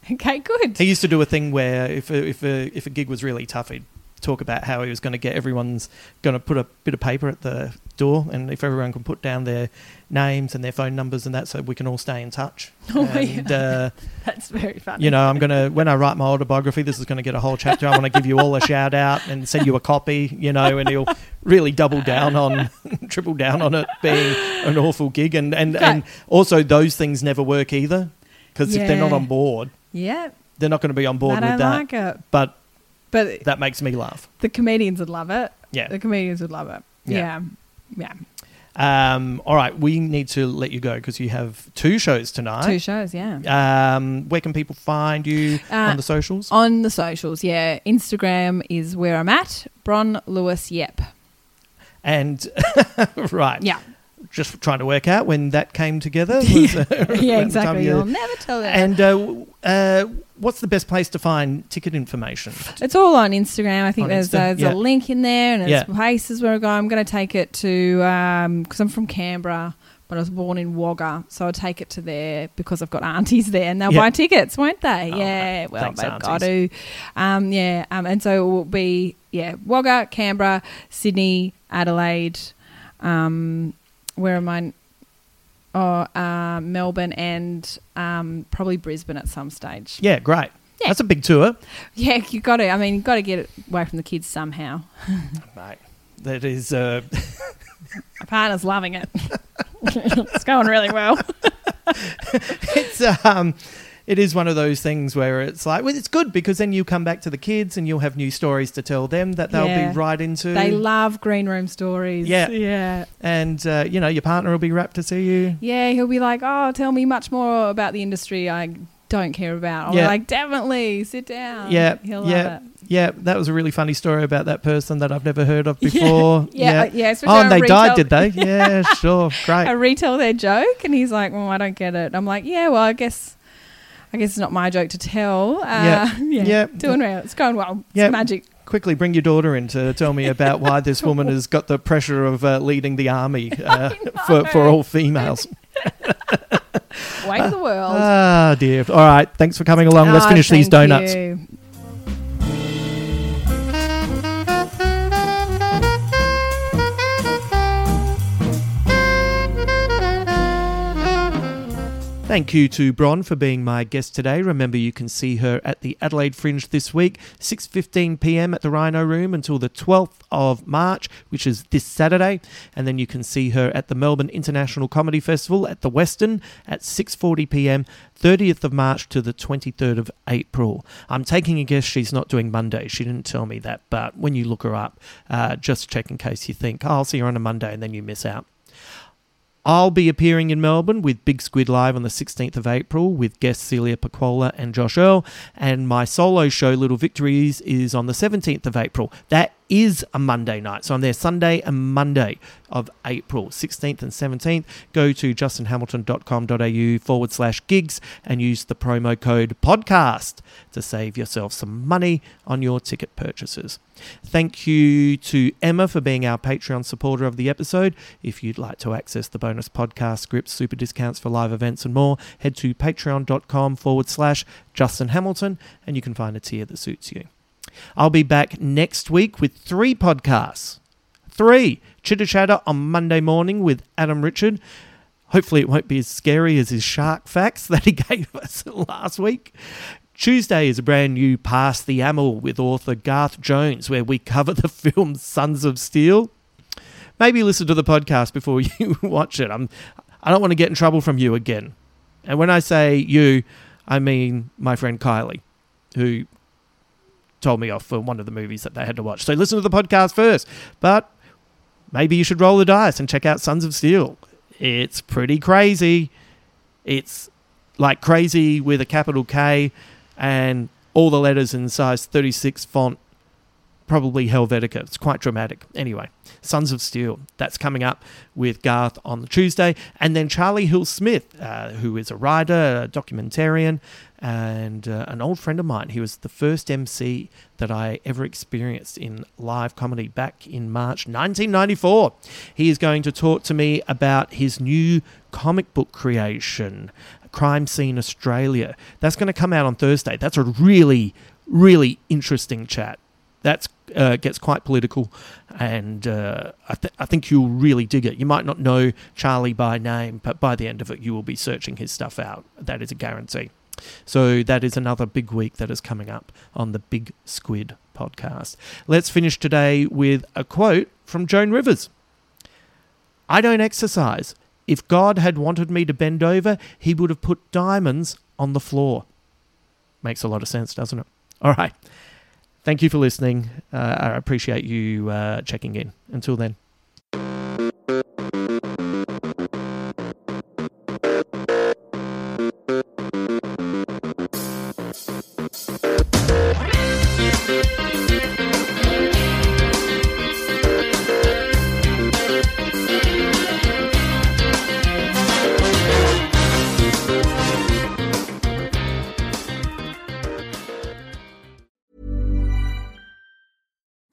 Okay, good. He used to do a thing where if a, if a, if a gig was really tough, he'd talk about how he was going to get everyone's going to put a bit of paper at the door, and if everyone can put down their names and their phone numbers and that, so we can all stay in touch. Oh, and uh, That's very funny. you know, I'm gonna when I write my autobiography, this is going to get a whole chapter. I want to give you all a shout out and send you a copy. You know, and he'll really double down on, triple down on it being an awful gig, and and and also those things never work either because if they're not on board, Yeah. they're not going to be on board I with that. like. But But that makes me laugh. the comedians would love it. Yeah. The comedians would love it. Yeah. Yeah. Yeah. Um, all right, we need to let you go because you have two shows tonight. Two shows, yeah. Um, where can people find you Uh, on the socials? On the socials, yeah. Instagram is where I'm at. Bron Lewis Yep. And right, Yeah. Just trying to work out when that came together. Was, yeah, uh, exactly. you- You'll never tell that. And uh, uh, what's the best place to find ticket information? It's all on Instagram. I think On there's, Insta, there's yeah. a link in there, and Yeah. places where I go. I'm going to take it to because I'm from Canberra, but I was born in Wagga, so I'll take it to there because I've got aunties there, and they'll Yeah. buy tickets, won't they? Oh, yeah, well thanks, they've got to. Um, yeah, um, and so it will be yeah Wagga, Canberra, Sydney, Adelaide. Um, where am I? Oh, uh, Melbourne and um, probably Brisbane at some stage. Yeah, great. Yeah. That's a big tour, Yeah, you got to. I mean, you got to get it away from the kids somehow. mate. That is. Uh, My partner's loving it. it's going really well. it's um it is one of those things where it's like well it's good because then you come back to the kids and you'll have new stories to tell them that they'll Yeah. be right into They love green room stories. Yeah. yeah, and uh, you know your partner will be rapt to see you yeah. He'll be like, "Oh, tell me much more about the industry I don't care about." I'll Yeah. like, "Definitely, sit down." yeah he'll love yeah it. yeah that was a really funny story about that person that i've never heard of before Yeah, uh, yeah, oh and they died did they yeah sure great I retell their joke, and he's like, "Well, I don't get it." I'm like, "Yeah, well, I guess." I guess it's not my joke to tell. Uh, Yeah. yeah, Yeah. doing well. It's going well. It's Yeah. magic. quickly bring your daughter in to tell me about why this woman has got the pressure of uh, leading the army uh, for, for all females Way to the world. ah dear all right thanks for coming along let's Oh, finish these donuts you. Thank you to Bron for being my guest today. Remember, you can see her at the Adelaide Fringe this week, 6:15 p.m. at the Rhino Room until the 12th of March, which is this Saturday, and then you can see her at the Melbourne International Comedy Festival at the Western at 6:40 p.m. 30th of March to the 23rd of April. I'm taking a guess she's not doing Monday. She didn't tell me that, but when you look her up, uh, just check in case you think, oh, I'll see her on a Monday, and then you miss out. I'll be appearing in Melbourne with Big Squid Live on the 16th of April with guests Celia Pacquola and Josh Earl. And my solo show, Little Victories, is on the 17th of April. That is a Monday night. So I'm there Sunday and Monday of April, 16th and 17th. Go to justinhamilton.com.au forward slash gigs and use the promo code podcast to save yourself some money on your ticket purchases. Thank you to Emma for being our Patreon supporter of the episode. If you'd like to access the bonus podcast scripts, super discounts for live events, and more, head to patreon.com forward slash Justin Hamilton and you can find a tier that suits you. I'll be back next week with three podcasts. Three. Chitter Chatter on Monday morning with Adam Richard. Hopefully, it won't be as scary as his shark facts that he gave us last week. Tuesday is a brand new Pass the Ammo with author Garth Jones, where we cover the film Sons of Steel. maybe listen to the podcast before you watch it. I'm, I don't want to get in trouble from you again. And when I say you, I mean my friend Kylie, who told me off for one of the movies that they had to watch. So listen to the podcast first. But maybe you should roll the dice and check out Sons of Steel. It's pretty crazy. It's like crazy with a capital K and all the letters in size 36 font, probably Helvetica. It's quite dramatic. Anyway, Sons of Steel. That's coming up with Garth on the Tuesday. And then Charlie Hill Smith, uh, who is a writer, a documentarian, and uh, an old friend of mine. He was the first MC that I ever experienced in live comedy back in March 1994. He is going to talk to me about his new comic book creation, Crime Scene Australia. That's going to come out on Thursday. That's a really, really interesting chat. That uh, gets quite political, and uh, I, th- I think you'll really dig it. You might not know Charlie by name, but by the end of it, you will be searching his stuff out. That is a guarantee. So that is another big week that is coming up on the Big Squid podcast. Let's finish today with a quote from Joan Rivers. I don't exercise. If God had wanted me to bend over, he would have put diamonds on the floor. Makes a lot of sense, doesn't it? All right. Thank you for listening. Uh, I appreciate you uh, checking in. Until then.